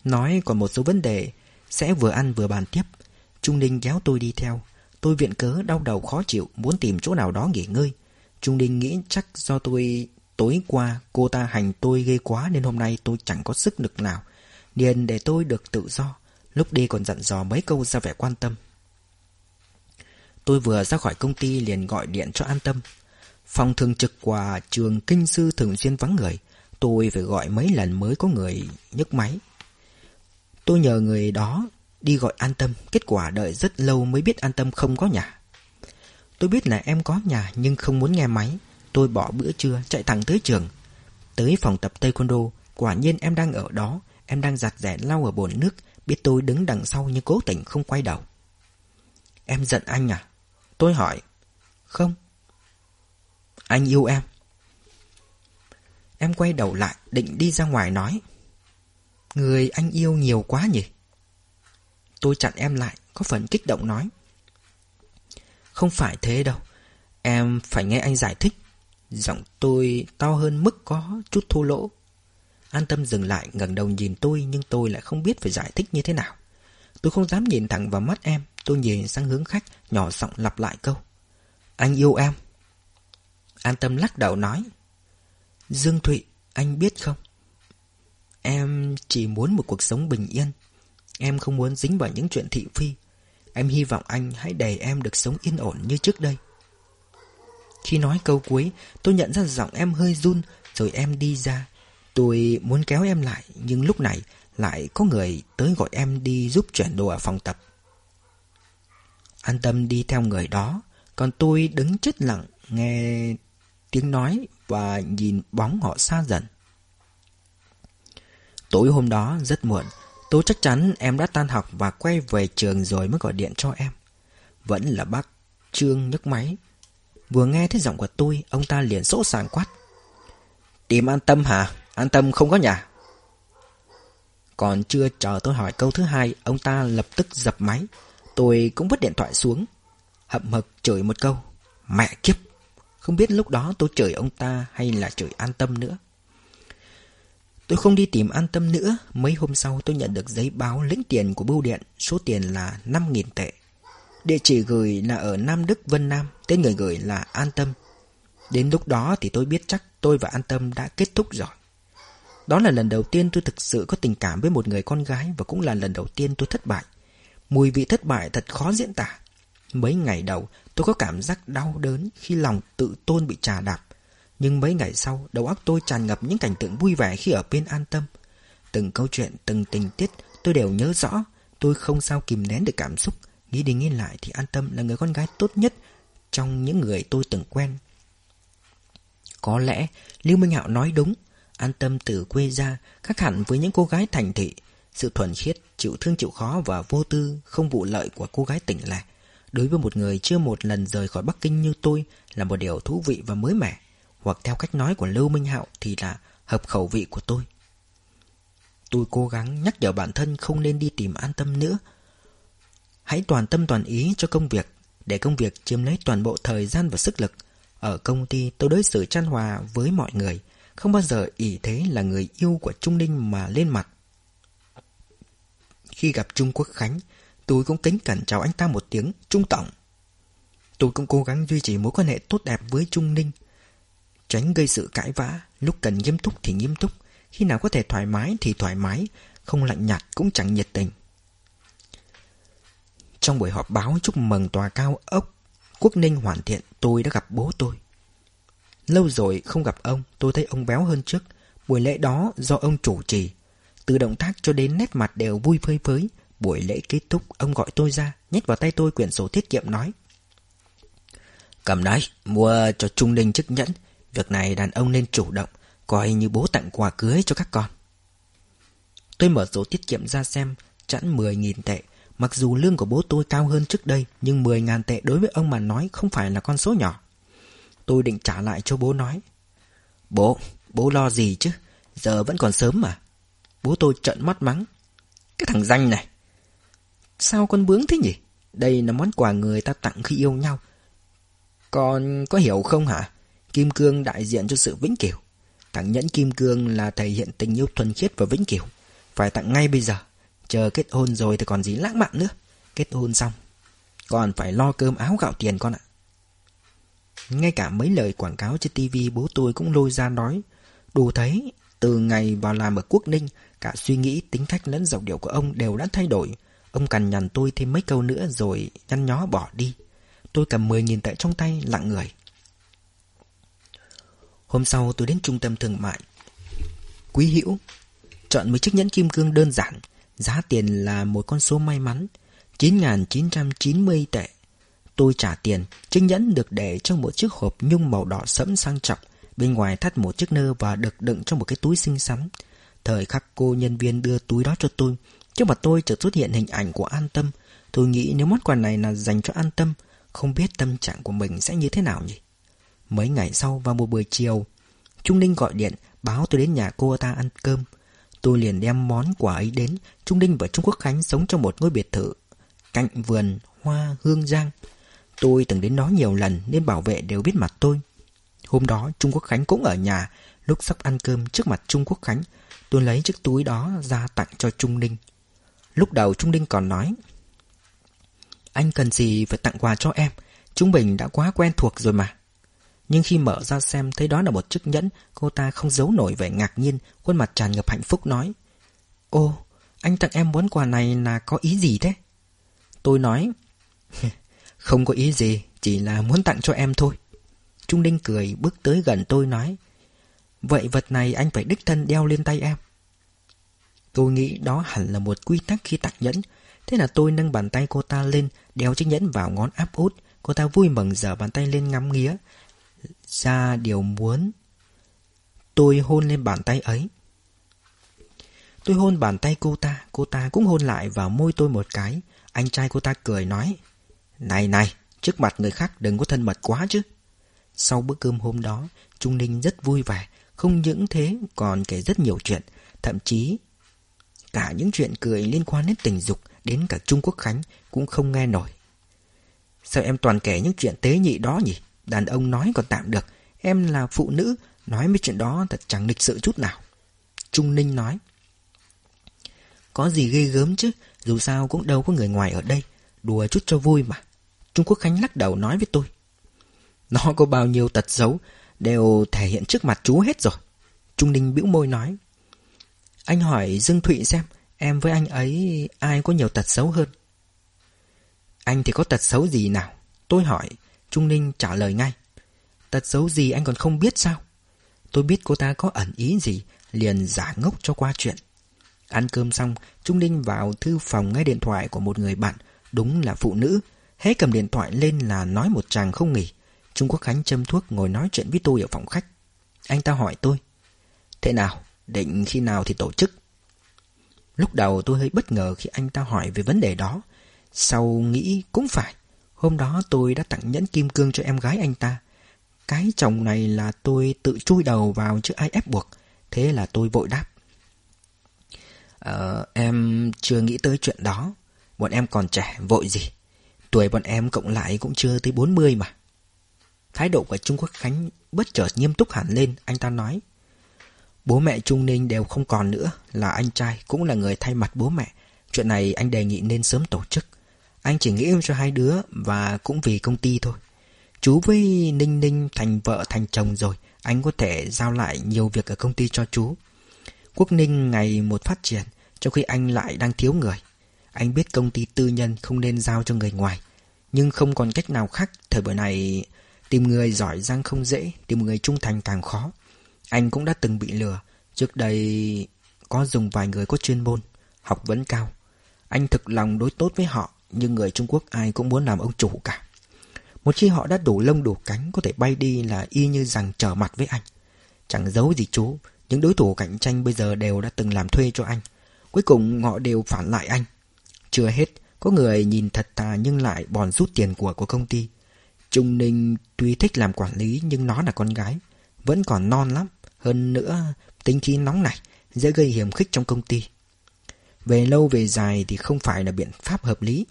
Nói còn một số vấn đề, sẽ vừa ăn vừa bàn tiếp. Trung Ninh kéo tôi đi theo. Tôi viện cớ đau đầu khó chịu, muốn tìm chỗ nào đó nghỉ ngơi. Trung Ninh nghĩ chắc do tôi tối qua cô ta hành tôi ghê quá nên hôm nay tôi chẳng có sức lực nào. Điền để tôi được tự do. Lúc đi còn dặn dò mấy câu ra vẻ quan tâm. Tôi vừa ra khỏi công ty liền gọi điện cho an tâm. Phòng thường trực của trường kinh sư thường xuyên vắng người. Tôi phải gọi mấy lần mới có người nhấc máy. Tôi nhờ người đó đi gọi an tâm. Kết quả đợi rất lâu mới biết an tâm không có nhà. Tôi biết là em có nhà nhưng không muốn nghe máy. Tôi bỏ bữa trưa chạy thẳng tới trường. Tới phòng tập taekwondo, quả nhiên em đang ở đó. Em đang giặt rẻ lau ở bồn nước. Biết tôi đứng đằng sau nhưng cố tình không quay đầu. Em giận anh à? Tôi hỏi. Không. Anh yêu em. Em quay đầu lại định đi ra ngoài nói. Người anh yêu nhiều quá nhỉ? Tôi chặn em lại, có phần kích động nói. Không phải thế đâu. Em phải nghe anh giải thích. Giọng tôi to hơn mức có chút thô lỗ. An tâm dừng lại ngẩng đầu nhìn tôi nhưng tôi lại không biết phải giải thích như thế nào. Tôi không dám nhìn thẳng vào mắt em. Tôi nhìn sang hướng khách, nhỏ giọng lặp lại câu. Anh yêu em. An tâm lắc đầu nói. Dương Thụy, anh biết không? Em chỉ muốn một cuộc sống bình yên. Em không muốn dính vào những chuyện thị phi. Em hy vọng anh hãy để em được sống yên ổn như trước đây. Khi nói câu cuối, tôi nhận ra giọng em hơi run, rồi em đi ra. Tôi muốn kéo em lại, nhưng lúc này lại có người tới gọi em đi giúp chuyển đồ ở phòng tập. An tâm đi theo người đó, còn tôi đứng chết lặng nghe tiếng nói và nhìn bóng họ xa dần. Tối hôm đó rất muộn, tôi chắc chắn em đã tan học và quay về trường rồi mới gọi điện cho em. Vẫn là bác Trương nhấc máy. Vừa nghe thấy giọng của tôi, ông ta liền sỗ sàng quát. Tìm an tâm hả? An tâm không có nhà. Còn chưa chờ tôi hỏi câu thứ hai, ông ta lập tức dập máy. Tôi cũng vứt điện thoại xuống. Hậm hực chửi một câu. Mẹ kiếp! Không biết lúc đó tôi chửi ông ta hay là chửi an tâm nữa. Tôi không đi tìm an tâm nữa. Mấy hôm sau tôi nhận được giấy báo lĩnh tiền của bưu điện. Số tiền là 5.000 tệ. Địa chỉ gửi là ở Nam Đức, Vân Nam. Tên người gửi là An Tâm. Đến lúc đó thì tôi biết chắc tôi và An Tâm đã kết thúc rồi. Đó là lần đầu tiên tôi thực sự có tình cảm với một người con gái và cũng là lần đầu tiên tôi thất bại. Mùi vị thất bại thật khó diễn tả. Mấy ngày đầu tôi có cảm giác đau đớn khi lòng tự tôn bị trà đạp. Nhưng mấy ngày sau, đầu óc tôi tràn ngập những cảnh tượng vui vẻ khi ở bên an tâm. Từng câu chuyện, từng tình tiết tôi đều nhớ rõ. Tôi không sao kìm nén được cảm xúc. Nghĩ đi nghĩ lại thì an tâm là người con gái tốt nhất trong những người tôi từng quen. Có lẽ Lưu Minh Hạo nói đúng. An tâm từ quê ra Khác hẳn với những cô gái thành thị. Sự thuần khiết, chịu thương chịu khó và vô tư Không vụ lợi của cô gái tỉnh lẻ Đối với một người chưa một lần rời khỏi Bắc Kinh như tôi Là một điều thú vị và mới mẻ Hoặc theo cách nói của Lưu Minh Hạo Thì là hợp khẩu vị của tôi. Tôi cố gắng nhắc nhở bản thân không nên đi tìm an tâm nữa. Hãy toàn tâm toàn ý cho công việc Để công việc chiếm lấy toàn bộ thời gian và sức lực. Ở công ty tôi đối xử chan hòa với mọi người không bao giờ ỷ thế là người yêu của Trung Ninh mà lên mặt. Khi gặp Trung Quốc Khánh, Tôi cũng kính cẩn chào anh ta một tiếng, Trung Tổng Tôi cũng cố gắng duy trì mối quan hệ tốt đẹp với Trung Ninh, Tránh gây sự cãi vã, Lúc cần nghiêm túc thì nghiêm túc, Khi nào có thể thoải mái thì thoải mái, Không lạnh nhạt cũng chẳng nhiệt tình. Trong buổi họp báo chúc mừng tòa cao ốc Quốc Ninh hoàn thiện, Tôi đã gặp bố tôi. Lâu rồi không gặp ông, Tôi thấy ông béo hơn trước. Buổi lễ đó do ông chủ trì. Từ động tác cho đến nét mặt đều vui phơi phới. Buổi lễ kết thúc, Ông gọi tôi ra, Nhét vào tay tôi quyển sổ tiết kiệm nói. Cầm đấy, Mua cho Trung Ninh chức nhẫn. Việc này đàn ông nên chủ động, Coi như bố tặng quà cưới cho các con. Tôi mở sổ tiết kiệm ra xem, Chẵn 10.000 tệ. Mặc dù lương của bố tôi cao hơn trước đây, Nhưng 10.000 tệ đối với ông mà nói Không phải là con số nhỏ. Tôi định trả lại cho bố nói. Bố, bố lo gì chứ? Giờ vẫn còn sớm mà. Bố tôi trợn mắt mắng. Cái thằng danh này. Sao con bướng thế nhỉ? Đây là món quà người ta tặng khi yêu nhau. Con có hiểu không hả? Kim cương đại diện cho sự vĩnh cửu. Tặng nhẫn kim cương là thể hiện tình yêu thuần khiết và vĩnh cửu. Phải tặng ngay bây giờ. Chờ kết hôn rồi thì còn gì lãng mạn nữa. Kết hôn xong. Còn phải lo cơm áo gạo tiền con ạ. Ngay cả mấy lời quảng cáo trên tivi bố tôi cũng lôi ra nói Đủ thấy Từ ngày vào làm ở Quốc Ninh Cả suy nghĩ, tính cách lẫn giọng điệu của ông đều đã thay đổi. Ông cằn nhằn tôi thêm mấy câu nữa rồi nhăn nhó bỏ đi. Tôi cầm 10.000 tệ trong tay lặng người. Hôm sau tôi đến trung tâm thương mại. Quý hữu Chọn mấy chiếc nhẫn kim cương đơn giản Giá tiền là một con số may mắn 9.990 tệ. Tôi trả tiền, Chiếc nhẫn được để trong một chiếc hộp nhung màu đỏ sẫm sang trọng, Bên ngoài thắt một chiếc nơ và được đựng trong một cái túi xinh xắn. Thời khắc cô nhân viên đưa túi đó cho tôi, Trước mặt tôi chợt xuất hiện hình ảnh của An Tâm. Tôi nghĩ nếu món quà này là dành cho An Tâm, Không biết tâm trạng của mình sẽ như thế nào nhỉ? Mấy ngày sau vào một buổi chiều, Trung Ninh gọi điện báo tôi đến nhà cô ta ăn cơm. Tôi liền đem món quà ấy đến, Trung Ninh và Trung Quốc Khánh sống trong một ngôi biệt thự Cạnh vườn hoa hương giang. Tôi từng đến đó nhiều lần Nên bảo vệ đều biết mặt tôi Hôm đó Trung Quốc Khánh cũng ở nhà Lúc sắp ăn cơm trước mặt Trung Quốc Khánh Tôi lấy chiếc túi đó ra tặng cho Trung Ninh Lúc đầu Trung Ninh còn nói Anh cần gì phải tặng quà cho em Trung Bình đã quá quen thuộc rồi mà nhưng khi mở ra xem thấy đó là một chiếc nhẫn, cô ta không giấu nổi vẻ ngạc nhiên, khuôn mặt tràn ngập hạnh phúc nói. Ô, anh tặng em món quà này là có ý gì thế? Tôi nói, không có ý gì, chỉ là muốn tặng cho em thôi. Trung Đinh cười bước tới gần tôi nói, vậy vật này anh phải đích thân đeo lên tay em. Tôi nghĩ đó hẳn là một quy tắc khi tặng nhẫn, thế là tôi nâng bàn tay cô ta lên, đeo chiếc nhẫn vào ngón áp út. Cô ta vui mừng giở bàn tay lên ngắm nghía, ra điều muốn. Tôi hôn lên bàn tay ấy. Tôi hôn bàn tay cô ta, cô ta cũng hôn lại vào môi tôi một cái. Anh trai cô ta cười nói, này này, trước mặt người khác đừng có thân mật quá chứ. Sau bữa cơm hôm đó, Trung Ninh rất vui vẻ, không những thế còn kể rất nhiều chuyện, thậm chí cả những chuyện cười liên quan đến tình dục đến cả Trung Quốc Khánh cũng không nghe nổi. Sao em toàn kể những chuyện tế nhị đó nhỉ? Đàn ông nói còn tạm được Em là phụ nữ Nói mấy chuyện đó thật chẳng lịch sự chút nào Trung Ninh nói Có gì ghê gớm chứ Dù sao cũng đâu có người ngoài ở đây Đùa chút cho vui mà Trung Quốc Khánh lắc đầu nói với tôi Nó có bao nhiêu tật xấu Đều thể hiện trước mặt chú hết rồi Trung Ninh bĩu môi nói Anh hỏi Dương Thụy xem Em với anh ấy ai có nhiều tật xấu hơn Anh thì có tật xấu gì nào Tôi hỏi Trung Ninh trả lời ngay. Tật xấu gì anh còn không biết sao? Tôi biết cô ta có ẩn ý gì, liền giả ngốc cho qua chuyện. Ăn cơm xong, Trung Ninh vào thư phòng nghe điện thoại của một người bạn, đúng là phụ nữ. Hễ cầm điện thoại lên là nói một chàng không nghỉ. Trung Quốc Khánh châm thuốc ngồi nói chuyện với tôi ở phòng khách. Anh ta hỏi tôi. Thế nào? Định khi nào thì tổ chức? Lúc đầu tôi hơi bất ngờ khi anh ta hỏi về vấn đề đó. Sau nghĩ cũng phải. Hôm đó tôi đã tặng nhẫn kim cương cho em gái anh ta. Cái chồng này là tôi tự chui đầu vào chứ ai ép buộc. Thế là tôi vội đáp. Ờ, em chưa nghĩ tới chuyện đó. Bọn em còn trẻ, vội gì. Tuổi bọn em cộng lại cũng chưa tới 40 mà. Thái độ của Trung Quốc Khánh bất chợt nghiêm túc hẳn lên, anh ta nói. Bố mẹ Trung Ninh đều không còn nữa, là anh trai, cũng là người thay mặt bố mẹ. Chuyện này anh đề nghị nên sớm tổ chức. Anh chỉ nghĩ cho hai đứa và cũng vì công ty thôi. Chú với Ninh Ninh thành vợ thành chồng rồi, anh có thể giao lại nhiều việc ở công ty cho chú. Quốc Ninh ngày một phát triển, trong khi anh lại đang thiếu người. Anh biết công ty tư nhân không nên giao cho người ngoài, nhưng không còn cách nào khác, thời buổi này tìm người giỏi giang không dễ, tìm người trung thành càng khó. Anh cũng đã từng bị lừa, trước đây có dùng vài người có chuyên môn, học vấn cao. Anh thực lòng đối tốt với họ, nhưng người Trung Quốc ai cũng muốn làm ông chủ cả. Một khi họ đã đủ lông đủ cánh có thể bay đi là y như rằng trở mặt với anh. Chẳng giấu gì chú, những đối thủ cạnh tranh bây giờ đều đã từng làm thuê cho anh. Cuối cùng họ đều phản lại anh. Chưa hết, có người nhìn thật thà nhưng lại bòn rút tiền của của công ty. Trung Ninh tuy thích làm quản lý nhưng nó là con gái. Vẫn còn non lắm. Hơn nữa, tính khí nóng này dễ gây hiểm khích trong công ty. Về lâu về dài thì không phải là biện pháp hợp lý.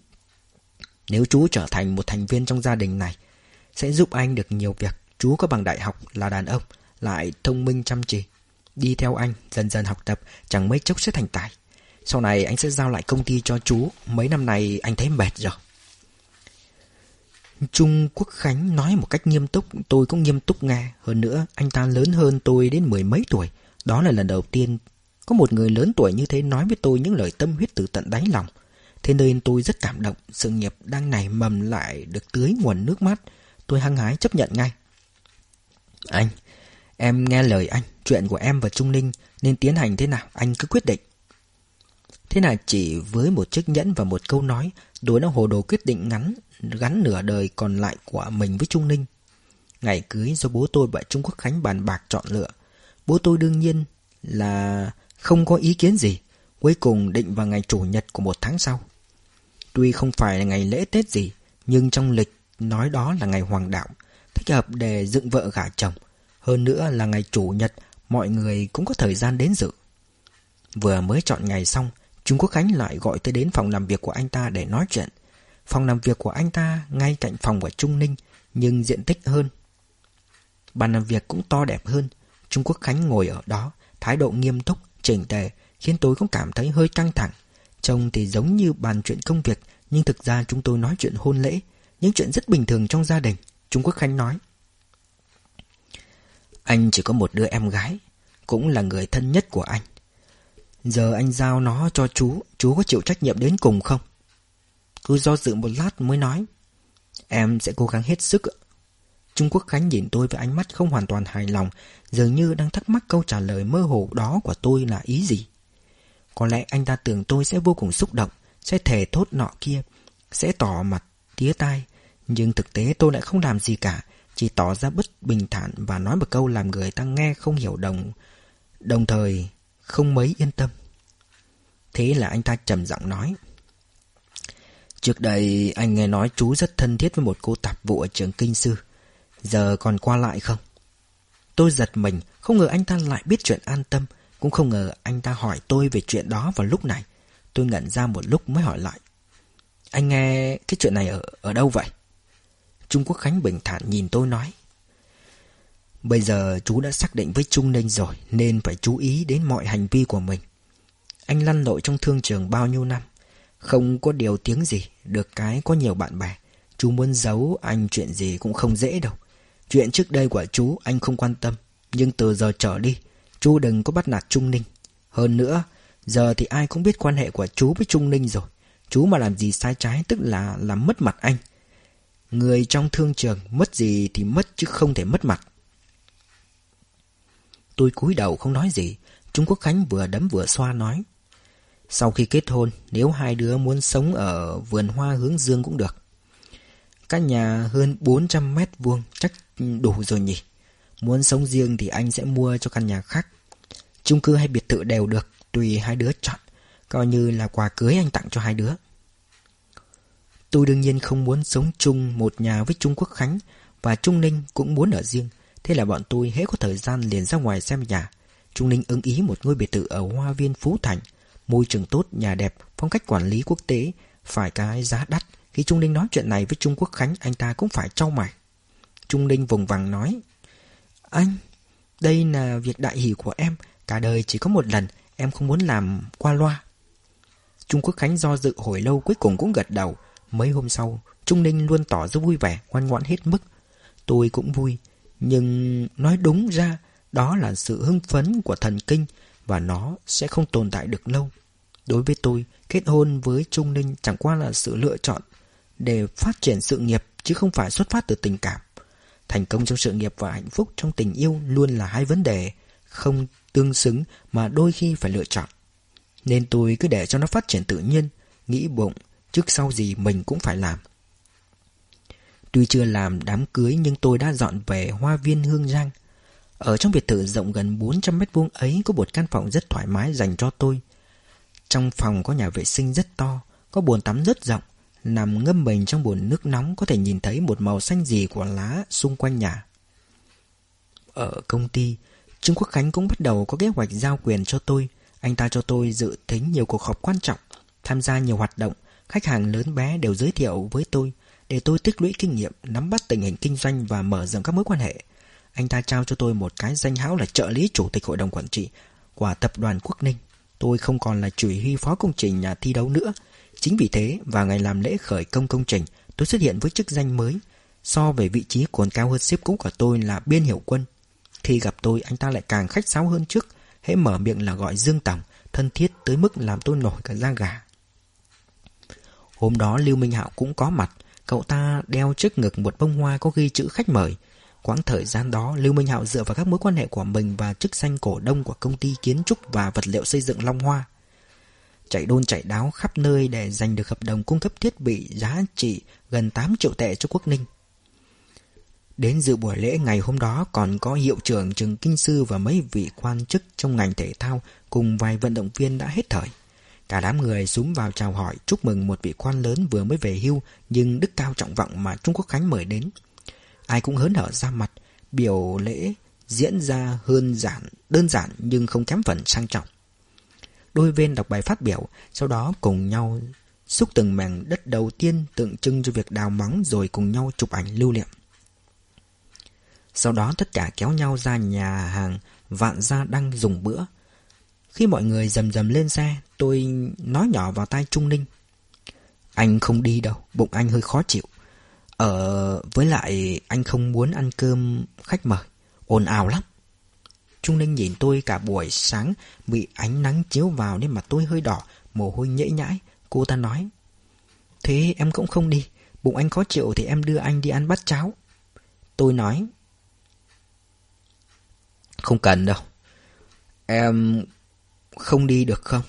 Nếu chú trở thành một thành viên trong gia đình này, sẽ giúp anh được nhiều việc. Chú có bằng đại học là đàn ông, lại thông minh chăm chỉ. Đi theo anh, dần dần học tập, chẳng mấy chốc sẽ thành tài. Sau này anh sẽ giao lại công ty cho chú. Mấy năm này anh thấy mệt rồi. Trung Quốc Khánh nói một cách nghiêm túc, tôi cũng nghiêm túc nghe. Hơn nữa, anh ta lớn hơn tôi đến mười mấy tuổi. Đó là lần đầu tiên có một người lớn tuổi như thế nói với tôi những lời tâm huyết từ tận đáy lòng. Thế nên tôi rất cảm động, sự nghiệp đang nảy mầm lại được tưới nguồn nước mắt. Tôi hăng hái chấp nhận ngay. Anh, em nghe lời anh, chuyện của em và Trung Ninh nên tiến hành thế nào, anh cứ quyết định. Thế là chỉ với một chiếc nhẫn và một câu nói, đối đã hồ đồ quyết định ngắn, gắn nửa đời còn lại của mình với Trung Ninh. Ngày cưới do bố tôi và Trung Quốc Khánh bàn bạc chọn lựa. Bố tôi đương nhiên là không có ý kiến gì, cuối cùng định vào ngày chủ nhật của một tháng sau. Tuy không phải là ngày lễ Tết gì, nhưng trong lịch nói đó là ngày hoàng đạo, thích hợp để dựng vợ gả chồng. Hơn nữa là ngày chủ nhật, mọi người cũng có thời gian đến dự. Vừa mới chọn ngày xong, Trung Quốc Khánh lại gọi tôi đến phòng làm việc của anh ta để nói chuyện. Phòng làm việc của anh ta ngay cạnh phòng của Trung Ninh, nhưng diện tích hơn. Bàn làm việc cũng to đẹp hơn. Trung Quốc Khánh ngồi ở đó, thái độ nghiêm túc, chỉnh tề, khiến tôi cũng cảm thấy hơi căng thẳng. Trông thì giống như bàn chuyện công việc, nhưng thực ra chúng tôi nói chuyện hôn lễ, những chuyện rất bình thường trong gia đình. Trung Quốc Khánh nói. Anh chỉ có một đứa em gái, cũng là người thân nhất của anh. Giờ anh giao nó cho chú, chú có chịu trách nhiệm đến cùng không? Cứ do dự một lát mới nói. Em sẽ cố gắng hết sức. Trung Quốc Khánh nhìn tôi với ánh mắt không hoàn toàn hài lòng, dường như đang thắc mắc câu trả lời mơ hồ đó của tôi là ý gì. Có lẽ anh ta tưởng tôi sẽ vô cùng xúc động, sẽ thề thốt nọ kia, sẽ tỏ mặt tía tai. Nhưng thực tế tôi lại không làm gì cả, chỉ tỏ ra bất bình thản và nói một câu làm người ta nghe không hiểu đồng, đồng thời không mấy yên tâm. Thế là anh ta trầm giọng nói. Trước đây anh nghe nói chú rất thân thiết với một cô tạp vụ ở trường kinh sư. Giờ còn qua lại không? Tôi giật mình, không ngờ anh ta lại biết chuyện an tâm. Cũng không ngờ anh ta hỏi tôi về chuyện đó vào lúc này. Tôi ngẩn ra một lúc mới hỏi lại. Anh nghe cái chuyện này ở, ở đâu vậy? Trung Quốc Khánh bình thản nhìn tôi nói. Bây giờ chú đã xác định với Trung Ninh rồi nên phải chú ý đến mọi hành vi của mình. Anh lăn lội trong thương trường bao nhiêu năm. Không có điều tiếng gì, được cái có nhiều bạn bè. Chú muốn giấu anh chuyện gì cũng không dễ đâu. Chuyện trước đây của chú anh không quan tâm. Nhưng từ giờ trở đi, chú đừng có bắt nạt Trung Ninh. Hơn nữa, giờ thì ai cũng biết quan hệ của chú với Trung Ninh rồi. Chú mà làm gì sai trái tức là làm mất mặt anh. Người trong thương trường mất gì thì mất chứ không thể mất mặt. Tôi cúi đầu không nói gì. Trung Quốc Khánh vừa đấm vừa xoa nói. Sau khi kết hôn, nếu hai đứa muốn sống ở vườn hoa hướng dương cũng được. Căn nhà hơn 400 mét vuông chắc đủ rồi nhỉ. Muốn sống riêng thì anh sẽ mua cho căn nhà khác. chung cư hay biệt thự đều được, tùy hai đứa chọn, coi như là quà cưới anh tặng cho hai đứa. Tôi đương nhiên không muốn sống chung một nhà với Trung Quốc Khánh và Trung Ninh cũng muốn ở riêng. Thế là bọn tôi hễ có thời gian liền ra ngoài xem nhà. Trung Ninh ứng ý một ngôi biệt thự ở Hoa Viên Phú Thành. Môi trường tốt, nhà đẹp, phong cách quản lý quốc tế, phải cái giá đắt. Khi Trung Ninh nói chuyện này với Trung Quốc Khánh, anh ta cũng phải trao mày. Trung Ninh vùng vằng nói, Anh, đây là việc đại hỷ của em, cả đời chỉ có một lần, em không muốn làm qua loa. Trung Quốc Khánh do dự hồi lâu cuối cùng cũng gật đầu. Mấy hôm sau, Trung Ninh luôn tỏ ra vui vẻ, ngoan ngoãn hết mức. Tôi cũng vui, nhưng nói đúng ra, đó là sự hưng phấn của thần kinh và nó sẽ không tồn tại được lâu. Đối với tôi, kết hôn với Trung Ninh chẳng qua là sự lựa chọn để phát triển sự nghiệp chứ không phải xuất phát từ tình cảm. Thành công trong sự nghiệp và hạnh phúc trong tình yêu luôn là hai vấn đề không tương xứng mà đôi khi phải lựa chọn. Nên tôi cứ để cho nó phát triển tự nhiên, nghĩ bụng, trước sau gì mình cũng phải làm. Tuy chưa làm đám cưới nhưng tôi đã dọn về hoa viên Hương Giang. Ở trong biệt thự rộng gần 400 mét vuông ấy có một căn phòng rất thoải mái dành cho tôi. Trong phòng có nhà vệ sinh rất to, có bồn tắm rất rộng. Nằm ngâm mình trong bồn nước nóng có thể nhìn thấy một màu xanh gì của lá xung quanh nhà. Ở công ty, Trương Quốc Khánh cũng bắt đầu có kế hoạch giao quyền cho tôi. Anh ta cho tôi dự tính nhiều cuộc họp quan trọng, tham gia nhiều hoạt động, khách hàng lớn bé đều giới thiệu với tôi để tôi tích lũy kinh nghiệm, nắm bắt tình hình kinh doanh và mở rộng các mối quan hệ. Anh ta trao cho tôi một cái danh hão là trợ lý chủ tịch hội đồng quản trị của tập đoàn Quốc Ninh. Tôi không còn là chủ huy phó công trình nhà thi đấu nữa. Chính vì thế, vào ngày làm lễ khởi công công trình, tôi xuất hiện với chức danh mới. So về vị trí còn cao hơn xếp cũ của tôi là biên hiệu quân. Khi gặp tôi, anh ta lại càng khách sáo hơn trước. Hễ mở miệng là gọi Dương Tổng, thân thiết tới mức làm tôi nổi cả da gà. Hôm đó Lưu Minh Hạo cũng có mặt. Cậu ta đeo trước ngực một bông hoa có ghi chữ khách mời. Quãng thời gian đó, Lưu Minh Hạo dựa vào các mối quan hệ của mình và chức danh cổ đông của công ty kiến trúc và vật liệu xây dựng Long Hoa. Chạy đôn chạy đáo khắp nơi để giành được hợp đồng cung cấp thiết bị giá trị gần 8 triệu tệ cho Quốc Ninh. Đến dự buổi lễ ngày hôm đó còn có hiệu trưởng trường kinh sư và mấy vị quan chức trong ngành thể thao cùng vài vận động viên đã hết thời. Cả đám người súng vào chào hỏi chúc mừng một vị quan lớn vừa mới về hưu nhưng đức cao trọng vọng mà Trung Quốc Khánh mời đến. Ai cũng hớn hở ra mặt, biểu lễ diễn ra hơn giản, đơn giản nhưng không kém phần sang trọng. Đôi bên đọc bài phát biểu, sau đó cùng nhau xúc từng mảnh đất đầu tiên tượng trưng cho việc đào móng rồi cùng nhau chụp ảnh lưu niệm. Sau đó tất cả kéo nhau ra nhà hàng Vạn Gia đang dùng bữa. Khi mọi người dầm dầm lên xe, tôi nói nhỏ vào tai Trung Ninh. Anh không đi đâu, bụng anh hơi khó chịu. Ờ, với lại anh không muốn ăn cơm khách mời, ồn ào lắm. Trung Ninh nhìn tôi cả buổi sáng bị ánh nắng chiếu vào nên mặt tôi hơi đỏ, mồ hôi nhễ nhãi. Cô ta nói, thế em cũng không đi, bụng anh khó chịu thì em đưa anh đi ăn bát cháo. Tôi nói, không cần đâu. Em không đi được không?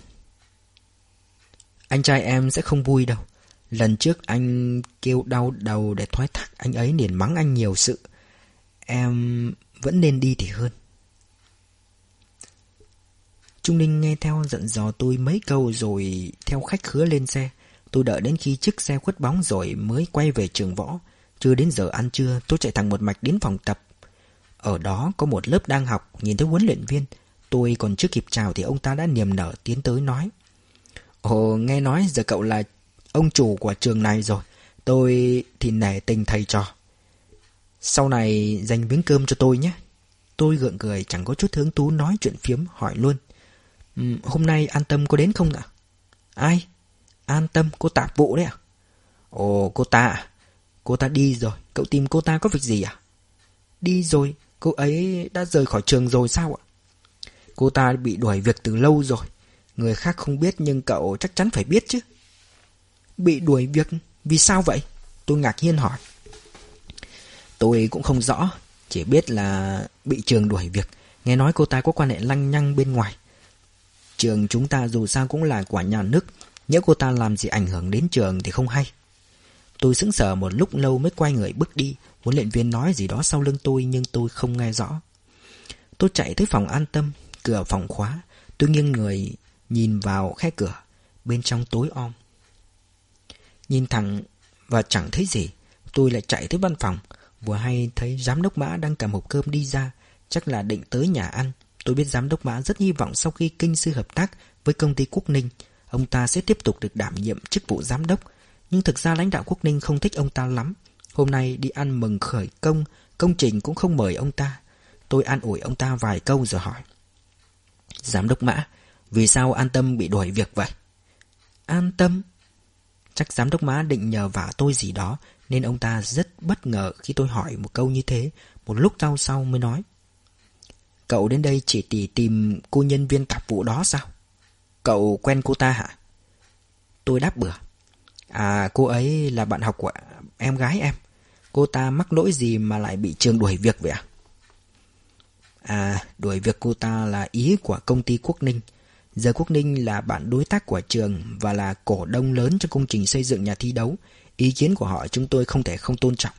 Anh trai em sẽ không vui đâu. Lần trước anh kêu đau đầu để thoái thác anh ấy liền mắng anh nhiều sự. Em vẫn nên đi thì hơn. Trung Ninh nghe theo dặn dò tôi mấy câu rồi theo khách khứa lên xe. Tôi đợi đến khi chiếc xe khuất bóng rồi mới quay về trường võ. Chưa đến giờ ăn trưa, tôi chạy thẳng một mạch đến phòng tập. Ở đó có một lớp đang học, nhìn thấy huấn luyện viên. Tôi còn chưa kịp chào thì ông ta đã niềm nở tiến tới nói. Ồ, nghe nói giờ cậu là ông chủ của trường này rồi. Tôi thì nể tình thầy trò. Sau này dành miếng cơm cho tôi nhé. Tôi gượng cười chẳng có chút hứng thú nói chuyện phiếm hỏi luôn. Um, hôm nay An Tâm có đến không ạ? Ai? An Tâm, cô tạp vụ đấy à? Ồ, cô ta à? Cô ta đi rồi, cậu tìm cô ta có việc gì à? Đi rồi, cô ấy đã rời khỏi trường rồi sao ạ? Cô ta bị đuổi việc từ lâu rồi. Người khác không biết nhưng cậu chắc chắn phải biết chứ. Bị đuổi việc? Vì sao vậy? Tôi ngạc nhiên hỏi. Tôi cũng không rõ, chỉ biết là bị trường đuổi việc. Nghe nói cô ta có quan hệ lăng nhăng bên ngoài. Trường chúng ta dù sao cũng là quả nhà nước. Nếu cô ta làm gì ảnh hưởng đến trường thì không hay. Tôi sững sờ một lúc lâu mới quay người bước đi. Huấn luyện viên nói gì đó sau lưng tôi nhưng tôi không nghe rõ. Tôi chạy tới phòng an tâm. Cửa phòng khóa, Tôi nghiêng người nhìn vào khe cửa Bên trong tối om. Nhìn thẳng và chẳng thấy gì, Tôi lại chạy tới văn phòng. Vừa hay thấy giám đốc mã đang cầm hộp cơm đi ra, Chắc là định tới nhà ăn. Tôi biết giám đốc mã rất hy vọng sau khi kinh sư hợp tác với công ty Quốc Ninh, Ông ta sẽ tiếp tục được đảm nhiệm chức vụ giám đốc. Nhưng thực ra lãnh đạo Quốc Ninh không thích ông ta lắm. Hôm nay đi ăn mừng khởi công Công trình cũng không mời ông ta. Tôi an ủi ông ta vài câu rồi hỏi. Giám đốc Mã. Vì sao an tâm bị đuổi việc vậy? An tâm? Chắc giám đốc Mã định nhờ vả tôi gì đó Nên ông ta rất bất ngờ khi tôi hỏi một câu như thế. Một lúc sau sau mới nói. Cậu đến đây chỉ tỉ tìm cô nhân viên tạp vụ đó sao? Cậu quen cô ta hả? Tôi đáp bừa. À cô ấy là bạn học của em gái em. Cô ta mắc lỗi gì mà lại bị trường đuổi việc vậy à À, đuổi việc cô ta là ý của công ty Quốc Ninh. Giờ Quốc Ninh là bạn đối tác của trường và là cổ đông lớn cho công trình xây dựng nhà thi đấu. Ý kiến của họ chúng tôi không thể không tôn trọng.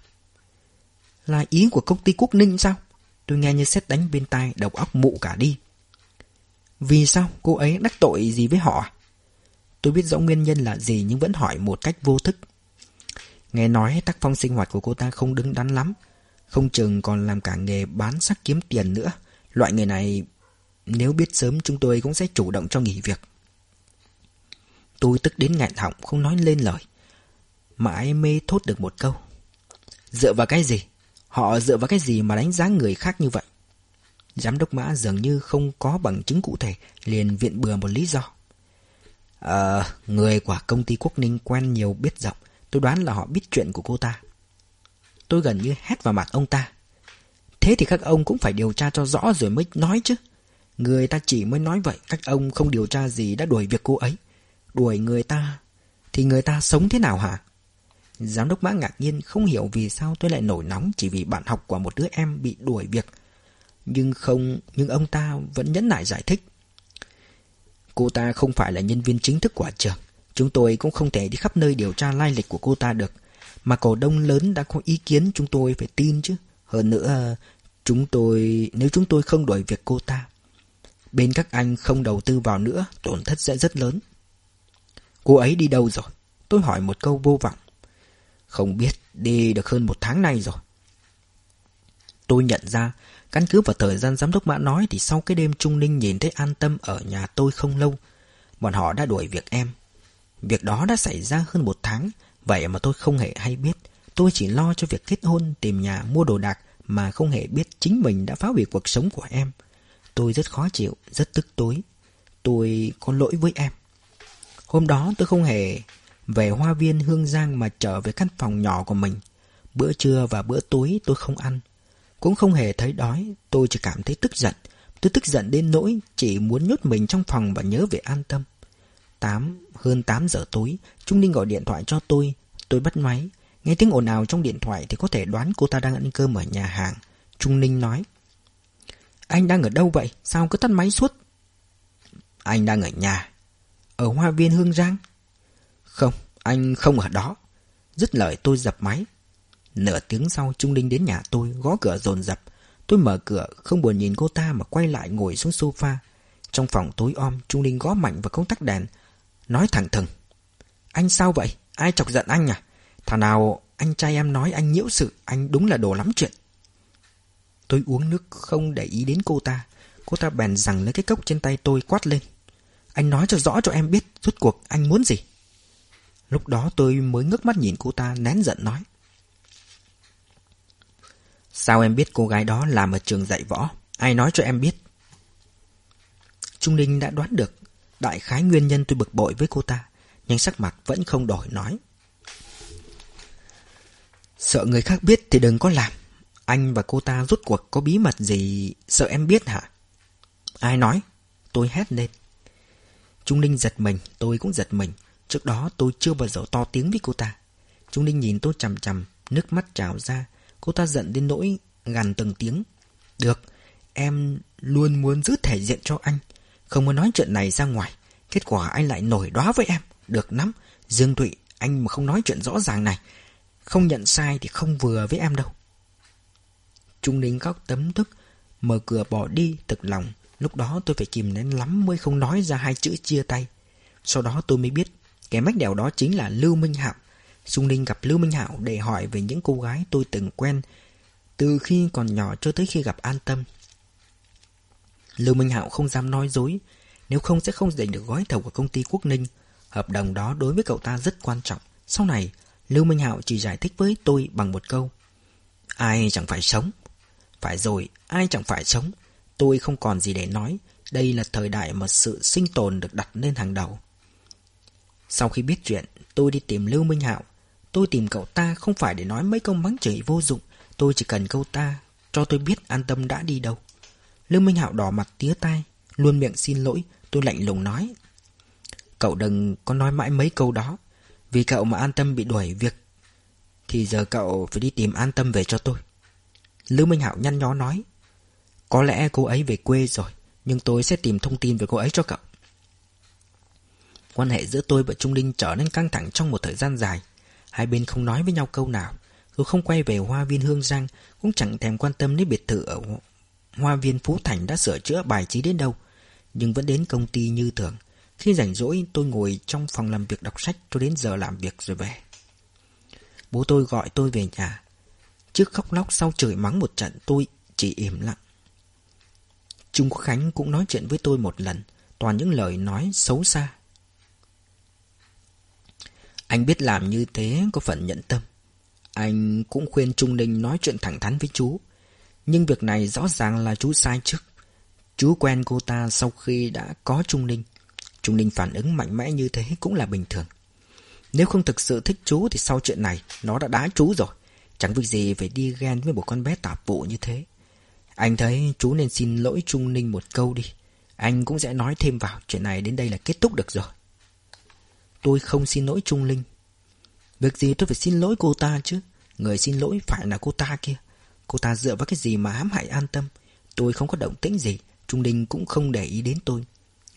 Là ý của công ty Quốc Ninh sao? Tôi nghe như xét đánh bên tai, đầu óc mụ cả đi. Vì sao cô ấy đắc tội gì với họ? À? Tôi biết rõ nguyên nhân là gì nhưng vẫn hỏi một cách vô thức. Nghe nói tác phong sinh hoạt của cô ta không đứng đắn lắm. Không chừng còn làm cả nghề bán sắc kiếm tiền nữa. Loại người này Nếu biết sớm chúng tôi cũng sẽ chủ động cho nghỉ việc. Tôi tức đến ngạn họng không nói lên lời. Mãi mê thốt được một câu. Dựa vào cái gì? Họ dựa vào cái gì mà đánh giá người khác như vậy? Giám đốc mã dường như không có bằng chứng cụ thể Liền viện bừa một lý do. Ờ, người của công ty Quốc Ninh quen nhiều biết rộng. Tôi đoán là họ biết chuyện của cô ta. Tôi gần như hét vào mặt ông ta. Thế thì các ông cũng phải điều tra cho rõ rồi mới nói chứ. Người ta chỉ mới nói vậy, các ông không điều tra gì đã đuổi việc cô ấy. Đuổi người ta, thì người ta sống thế nào hả? Giám đốc mã ngạc nhiên không hiểu vì sao tôi lại nổi nóng chỉ vì bạn học của một đứa em bị đuổi việc. Nhưng không, nhưng ông ta vẫn nhẫn nại giải thích. Cô ta không phải là nhân viên chính thức của trường. Chúng tôi cũng không thể đi khắp nơi điều tra lai lịch của cô ta được. Mà cổ đông lớn đã có ý kiến chúng tôi phải tin chứ. Hơn nữa, chúng tôi nếu chúng tôi không đuổi việc cô ta, bên các anh không đầu tư vào nữa, tổn thất sẽ rất lớn. Cô ấy đi đâu rồi? Tôi hỏi một câu vô vọng. Không biết, đi được hơn một tháng nay rồi. Tôi nhận ra, căn cứ vào thời gian giám đốc mã nói thì sau cái đêm Trung Ninh nhìn thấy an tâm ở nhà tôi không lâu, bọn họ đã đuổi việc em. Việc đó đã xảy ra hơn một tháng, Vậy mà tôi không hề hay biết Tôi chỉ lo cho việc kết hôn Tìm nhà mua đồ đạc Mà không hề biết chính mình đã phá hủy cuộc sống của em Tôi rất khó chịu Rất tức tối Tôi có lỗi với em Hôm đó tôi không hề về hoa viên Hương Giang mà trở về căn phòng nhỏ của mình. Bữa trưa và bữa tối tôi không ăn. Cũng không hề thấy đói, tôi chỉ cảm thấy tức giận. Tôi tức giận đến nỗi chỉ muốn nhốt mình trong phòng và nhớ về an tâm. 8, hơn 8 giờ tối, Trung Ninh gọi điện thoại cho tôi. Tôi bắt máy. Nghe tiếng ồn ào trong điện thoại thì có thể đoán cô ta đang ăn cơm ở nhà hàng. Trung Ninh nói. Anh đang ở đâu vậy? Sao cứ tắt máy suốt? Anh đang ở nhà. Ở hoa viên Hương Giang? Không, anh không ở đó. Dứt lời tôi dập máy. Nửa tiếng sau Trung Ninh đến nhà tôi gõ cửa dồn dập. Tôi mở cửa không buồn nhìn cô ta mà quay lại ngồi xuống sofa. Trong phòng tối om Trung Ninh gõ mạnh vào công tắc đèn Nói thẳng thừng. Anh sao vậy? Ai chọc giận anh à? Thằng nào anh trai em nói anh nhiễu sự, Anh đúng là đồ lắm chuyện. Tôi uống nước không để ý đến cô ta. Cô ta bèn rằng lấy cái cốc trên tay tôi quát lên. Anh nói cho rõ cho em biết Rốt cuộc anh muốn gì. Lúc đó tôi mới ngước mắt nhìn cô ta, nén giận nói. Sao em biết cô gái đó làm ở trường dạy võ? Ai nói cho em biết? Trung Ninh đã đoán được đại khái nguyên nhân tôi bực bội với cô ta, nhưng sắc mặt vẫn không đổi nói. Sợ người khác biết thì đừng có làm. Anh và cô ta rút cuộc có bí mật gì sợ em biết hả? Ai nói? Tôi hét lên. Trung Linh giật mình, tôi cũng giật mình. Trước đó tôi chưa bao giờ to tiếng với cô ta. Trung Linh nhìn tôi chằm chằm, nước mắt trào ra. Cô ta giận đến nỗi gằn từng tiếng. Được, em luôn muốn giữ thể diện cho anh. Không muốn nói chuyện này ra ngoài Kết quả anh lại nổi đóa với em Được lắm Dương Thụy, Anh mà không nói chuyện rõ ràng này, Không nhận sai thì không vừa với em đâu Trung Ninh khóc tấm tức Mở cửa bỏ đi thực lòng Lúc đó tôi phải kìm nén lắm mới không nói ra hai chữ chia tay. Sau đó tôi mới biết, kẻ mách đèo đó chính là Lưu Minh Hạo. trung Ninh gặp Lưu Minh Hạo để hỏi về những cô gái tôi từng quen từ khi còn nhỏ cho tới khi gặp An Tâm. Lưu Minh Hạo không dám nói dối, nếu không sẽ không giành được gói thầu của công ty Quốc Ninh. Hợp đồng đó đối với cậu ta rất quan trọng. Sau này, Lưu Minh Hạo chỉ giải thích với tôi bằng một câu. Ai chẳng phải sống. Phải rồi, ai chẳng phải sống. Tôi không còn gì để nói. Đây là thời đại mà sự sinh tồn được đặt lên hàng đầu. Sau khi biết chuyện, tôi đi tìm Lưu Minh Hạo. Tôi tìm cậu ta không phải để nói mấy câu mắng chửi vô dụng. Tôi chỉ cần câu ta cho tôi biết an tâm đã đi đâu. Lưu Minh Hạo đỏ mặt tía tai, luôn miệng xin lỗi. Tôi lạnh lùng nói. Cậu đừng có nói mãi mấy câu đó. Vì cậu mà an tâm bị đuổi việc Thì giờ cậu phải đi tìm an tâm về cho tôi Lưu Minh Hạo nhăn nhó nói Có lẽ cô ấy về quê rồi Nhưng tôi sẽ tìm thông tin về cô ấy cho cậu Quan hệ giữa tôi và Trung Linh trở nên căng thẳng trong một thời gian dài Hai bên không nói với nhau câu nào Tôi không quay về hoa viên Hương Giang Cũng chẳng thèm quan tâm đến biệt thự ở hoa viên Phú Thành đã sửa chữa bài trí đến đâu Nhưng vẫn đến công ty như thường khi rảnh rỗi tôi ngồi trong phòng làm việc đọc sách cho đến giờ làm việc rồi về. Bố tôi gọi tôi về nhà. Trước khóc lóc sau chửi mắng một trận tôi chỉ im lặng. Trung Khánh cũng nói chuyện với tôi một lần, toàn những lời nói xấu xa. Anh biết làm như thế có phần nhận tâm. Anh cũng khuyên Trung Ninh nói chuyện thẳng thắn với chú. Nhưng việc này rõ ràng là chú sai trước. Chú quen cô ta sau khi đã có Trung Ninh. Trung Ninh phản ứng mạnh mẽ như thế cũng là bình thường. Nếu không thực sự thích chú thì sau chuyện này, nó đã đá chú rồi. Chẳng việc gì phải đi ghen với một con bé tạp vụ như thế. Anh thấy chú nên xin lỗi Trung Ninh một câu đi. Anh cũng sẽ nói thêm vào, chuyện này đến đây là kết thúc được rồi. Tôi không xin lỗi Trung Linh. Việc gì tôi phải xin lỗi cô ta chứ. Người xin lỗi phải là cô ta kia. Cô ta dựa vào cái gì mà hãm hại an tâm. Tôi không có động tĩnh gì. Trung đình cũng không để ý đến tôi.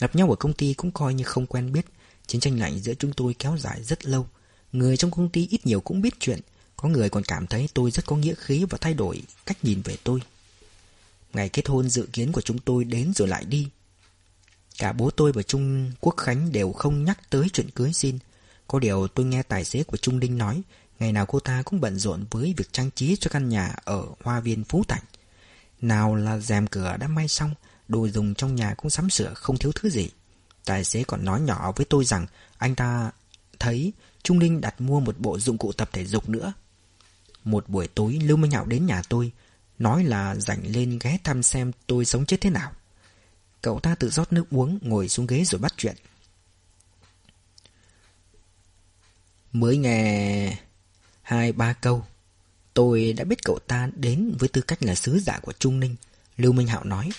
Gặp nhau ở công ty cũng coi như không quen biết Chiến tranh lạnh giữa chúng tôi kéo dài rất lâu Người trong công ty ít nhiều cũng biết chuyện Có người còn cảm thấy tôi rất có nghĩa khí Và thay đổi cách nhìn về tôi Ngày kết hôn dự kiến của chúng tôi đến rồi lại đi Cả bố tôi và Trung Quốc Khánh đều không nhắc tới chuyện cưới xin Có điều tôi nghe tài xế của Trung Đinh nói Ngày nào cô ta cũng bận rộn với việc trang trí cho căn nhà ở Hoa viên Phú Thành Nào là rèm cửa đã may xong, Đồ dùng trong nhà cũng sắm sửa không thiếu thứ gì. Tài xế còn nói nhỏ với tôi rằng Anh ta thấy Trung Linh đặt mua một bộ dụng cụ tập thể dục nữa. Một buổi tối, Lưu Minh Hạo đến nhà tôi, Nói là rảnh lên ghé thăm xem tôi sống chết thế nào. Cậu ta tự rót nước uống, Ngồi xuống ghế rồi bắt chuyện. Mới nghe Hai ba câu Tôi đã biết cậu ta đến với tư cách là sứ giả của Trung Ninh Lưu Minh Hạo nói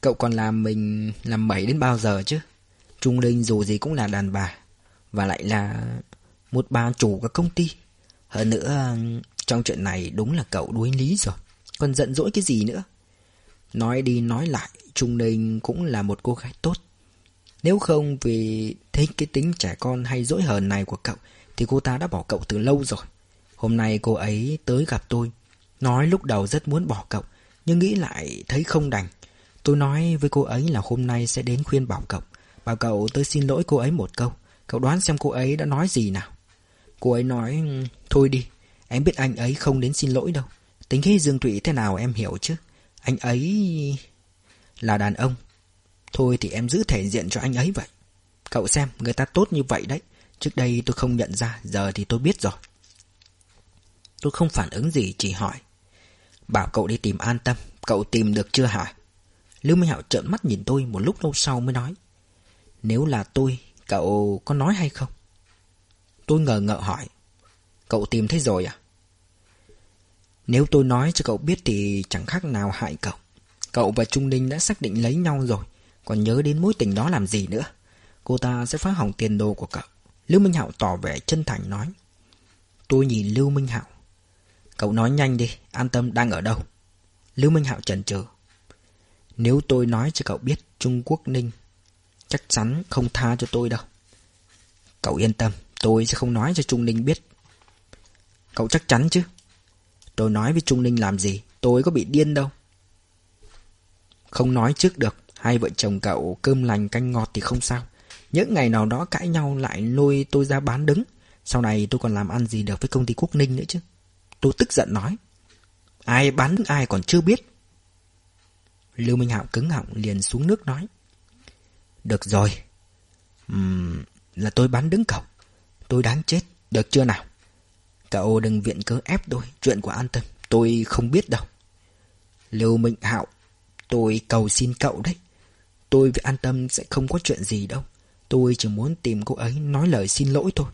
Cậu còn làm mình làm mẩy đến bao giờ chứ? Trung Ninh dù gì cũng là đàn bà. Và lại là một bà chủ của công ty. Hơn nữa, trong chuyện này đúng là cậu đuối lý rồi. Còn giận dỗi cái gì nữa? Nói đi nói lại, Trung Ninh cũng là một cô gái tốt. Nếu không vì thích cái tính trẻ con hay dỗi hờn này của cậu, thì cô ta đã bỏ cậu từ lâu rồi. Hôm nay cô ấy tới gặp tôi. Nói lúc đầu rất muốn bỏ cậu, nhưng nghĩ lại thấy không đành. Tôi nói với cô ấy là hôm nay sẽ đến khuyên bảo cậu. Bảo cậu tới xin lỗi cô ấy một câu. Cậu đoán xem cô ấy đã nói gì nào. Cô ấy nói, thôi đi, em biết anh ấy không đến xin lỗi đâu. Tính khí Dương Thụy thế nào em hiểu chứ. Anh ấy là đàn ông. Thôi thì em giữ thể diện cho anh ấy vậy. Cậu xem, người ta tốt như vậy đấy. Trước đây tôi không nhận ra, giờ thì tôi biết rồi. Tôi không phản ứng gì, chỉ hỏi. Bảo cậu đi tìm an tâm, cậu tìm được chưa hả? Lưu Minh Hạo trợn mắt nhìn tôi một lúc lâu sau mới nói. Nếu là tôi, cậu có nói hay không? Tôi ngờ ngợ hỏi. Cậu tìm thấy rồi à? Nếu tôi nói cho cậu biết thì chẳng khác nào hại cậu. Cậu và Trung Ninh đã xác định lấy nhau rồi. Còn nhớ đến mối tình đó làm gì nữa. Cô ta sẽ phá hỏng tiền đồ của cậu. Lưu Minh Hạo tỏ vẻ chân thành nói. Tôi nhìn Lưu Minh Hạo. Cậu nói nhanh đi, an tâm đang ở đâu? Lưu Minh Hạo chần chừ. Nếu tôi nói cho cậu biết Trung Quốc Ninh Chắc chắn không tha cho tôi đâu Cậu yên tâm Tôi sẽ không nói cho Trung Ninh biết Cậu chắc chắn chứ Tôi nói với Trung Ninh làm gì Tôi có bị điên đâu Không nói trước được Hai vợ chồng cậu cơm lành canh ngọt thì không sao những ngày nào đó cãi nhau lại lôi tôi ra bán đứng. Sau này tôi còn làm ăn gì được với công ty Quốc Ninh nữa chứ? Tôi tức giận nói. Ai bán đứng ai còn chưa biết. Lưu Minh Hạo cứng họng liền xuống nước nói. Được rồi. Uhm, Là tôi bán đứng cậu. Tôi đáng chết. Được chưa nào? Cậu đừng viện cớ ép tôi. Chuyện của an tâm Tôi không biết đâu. Lưu Minh Hạo Tôi cầu xin cậu đấy. Tôi với an tâm sẽ không có chuyện gì đâu. Tôi chỉ muốn tìm cô ấy nói lời xin lỗi thôi.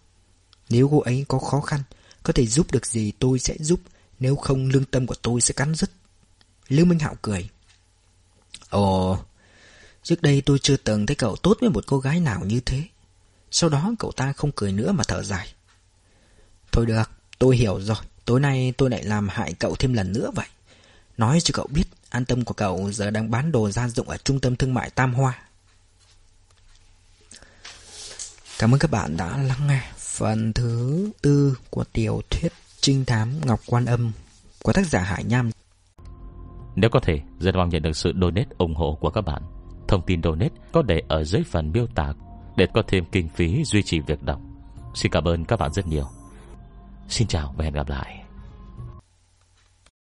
Nếu cô ấy có khó khăn, Có thể giúp được gì tôi sẽ giúp. Nếu không, lương tâm của tôi sẽ cắn rứt. Lưu Minh Hạo cười. Ồ, Trước đây tôi chưa từng thấy cậu tốt với một cô gái nào như thế. Sau đó cậu ta không cười nữa mà thở dài. Thôi được, Tôi hiểu rồi. Tối nay tôi lại làm hại cậu thêm lần nữa vậy. Nói cho cậu biết, An tâm của cậu giờ đang bán đồ gia dụng Ở trung tâm thương mại Tam Hoa. Cảm ơn các bạn đã lắng nghe Phần thứ tư của tiểu thuyết Trinh thám Ngọc Quan Âm Của tác giả Hải Nham. Nếu có thể, Rất mong nhận được sự donate ủng hộ của các bạn. Thông tin donate có để ở dưới phần miêu tả Để có thêm kinh phí duy trì việc đọc. Xin cảm ơn các bạn rất nhiều. Xin chào và hẹn gặp lại.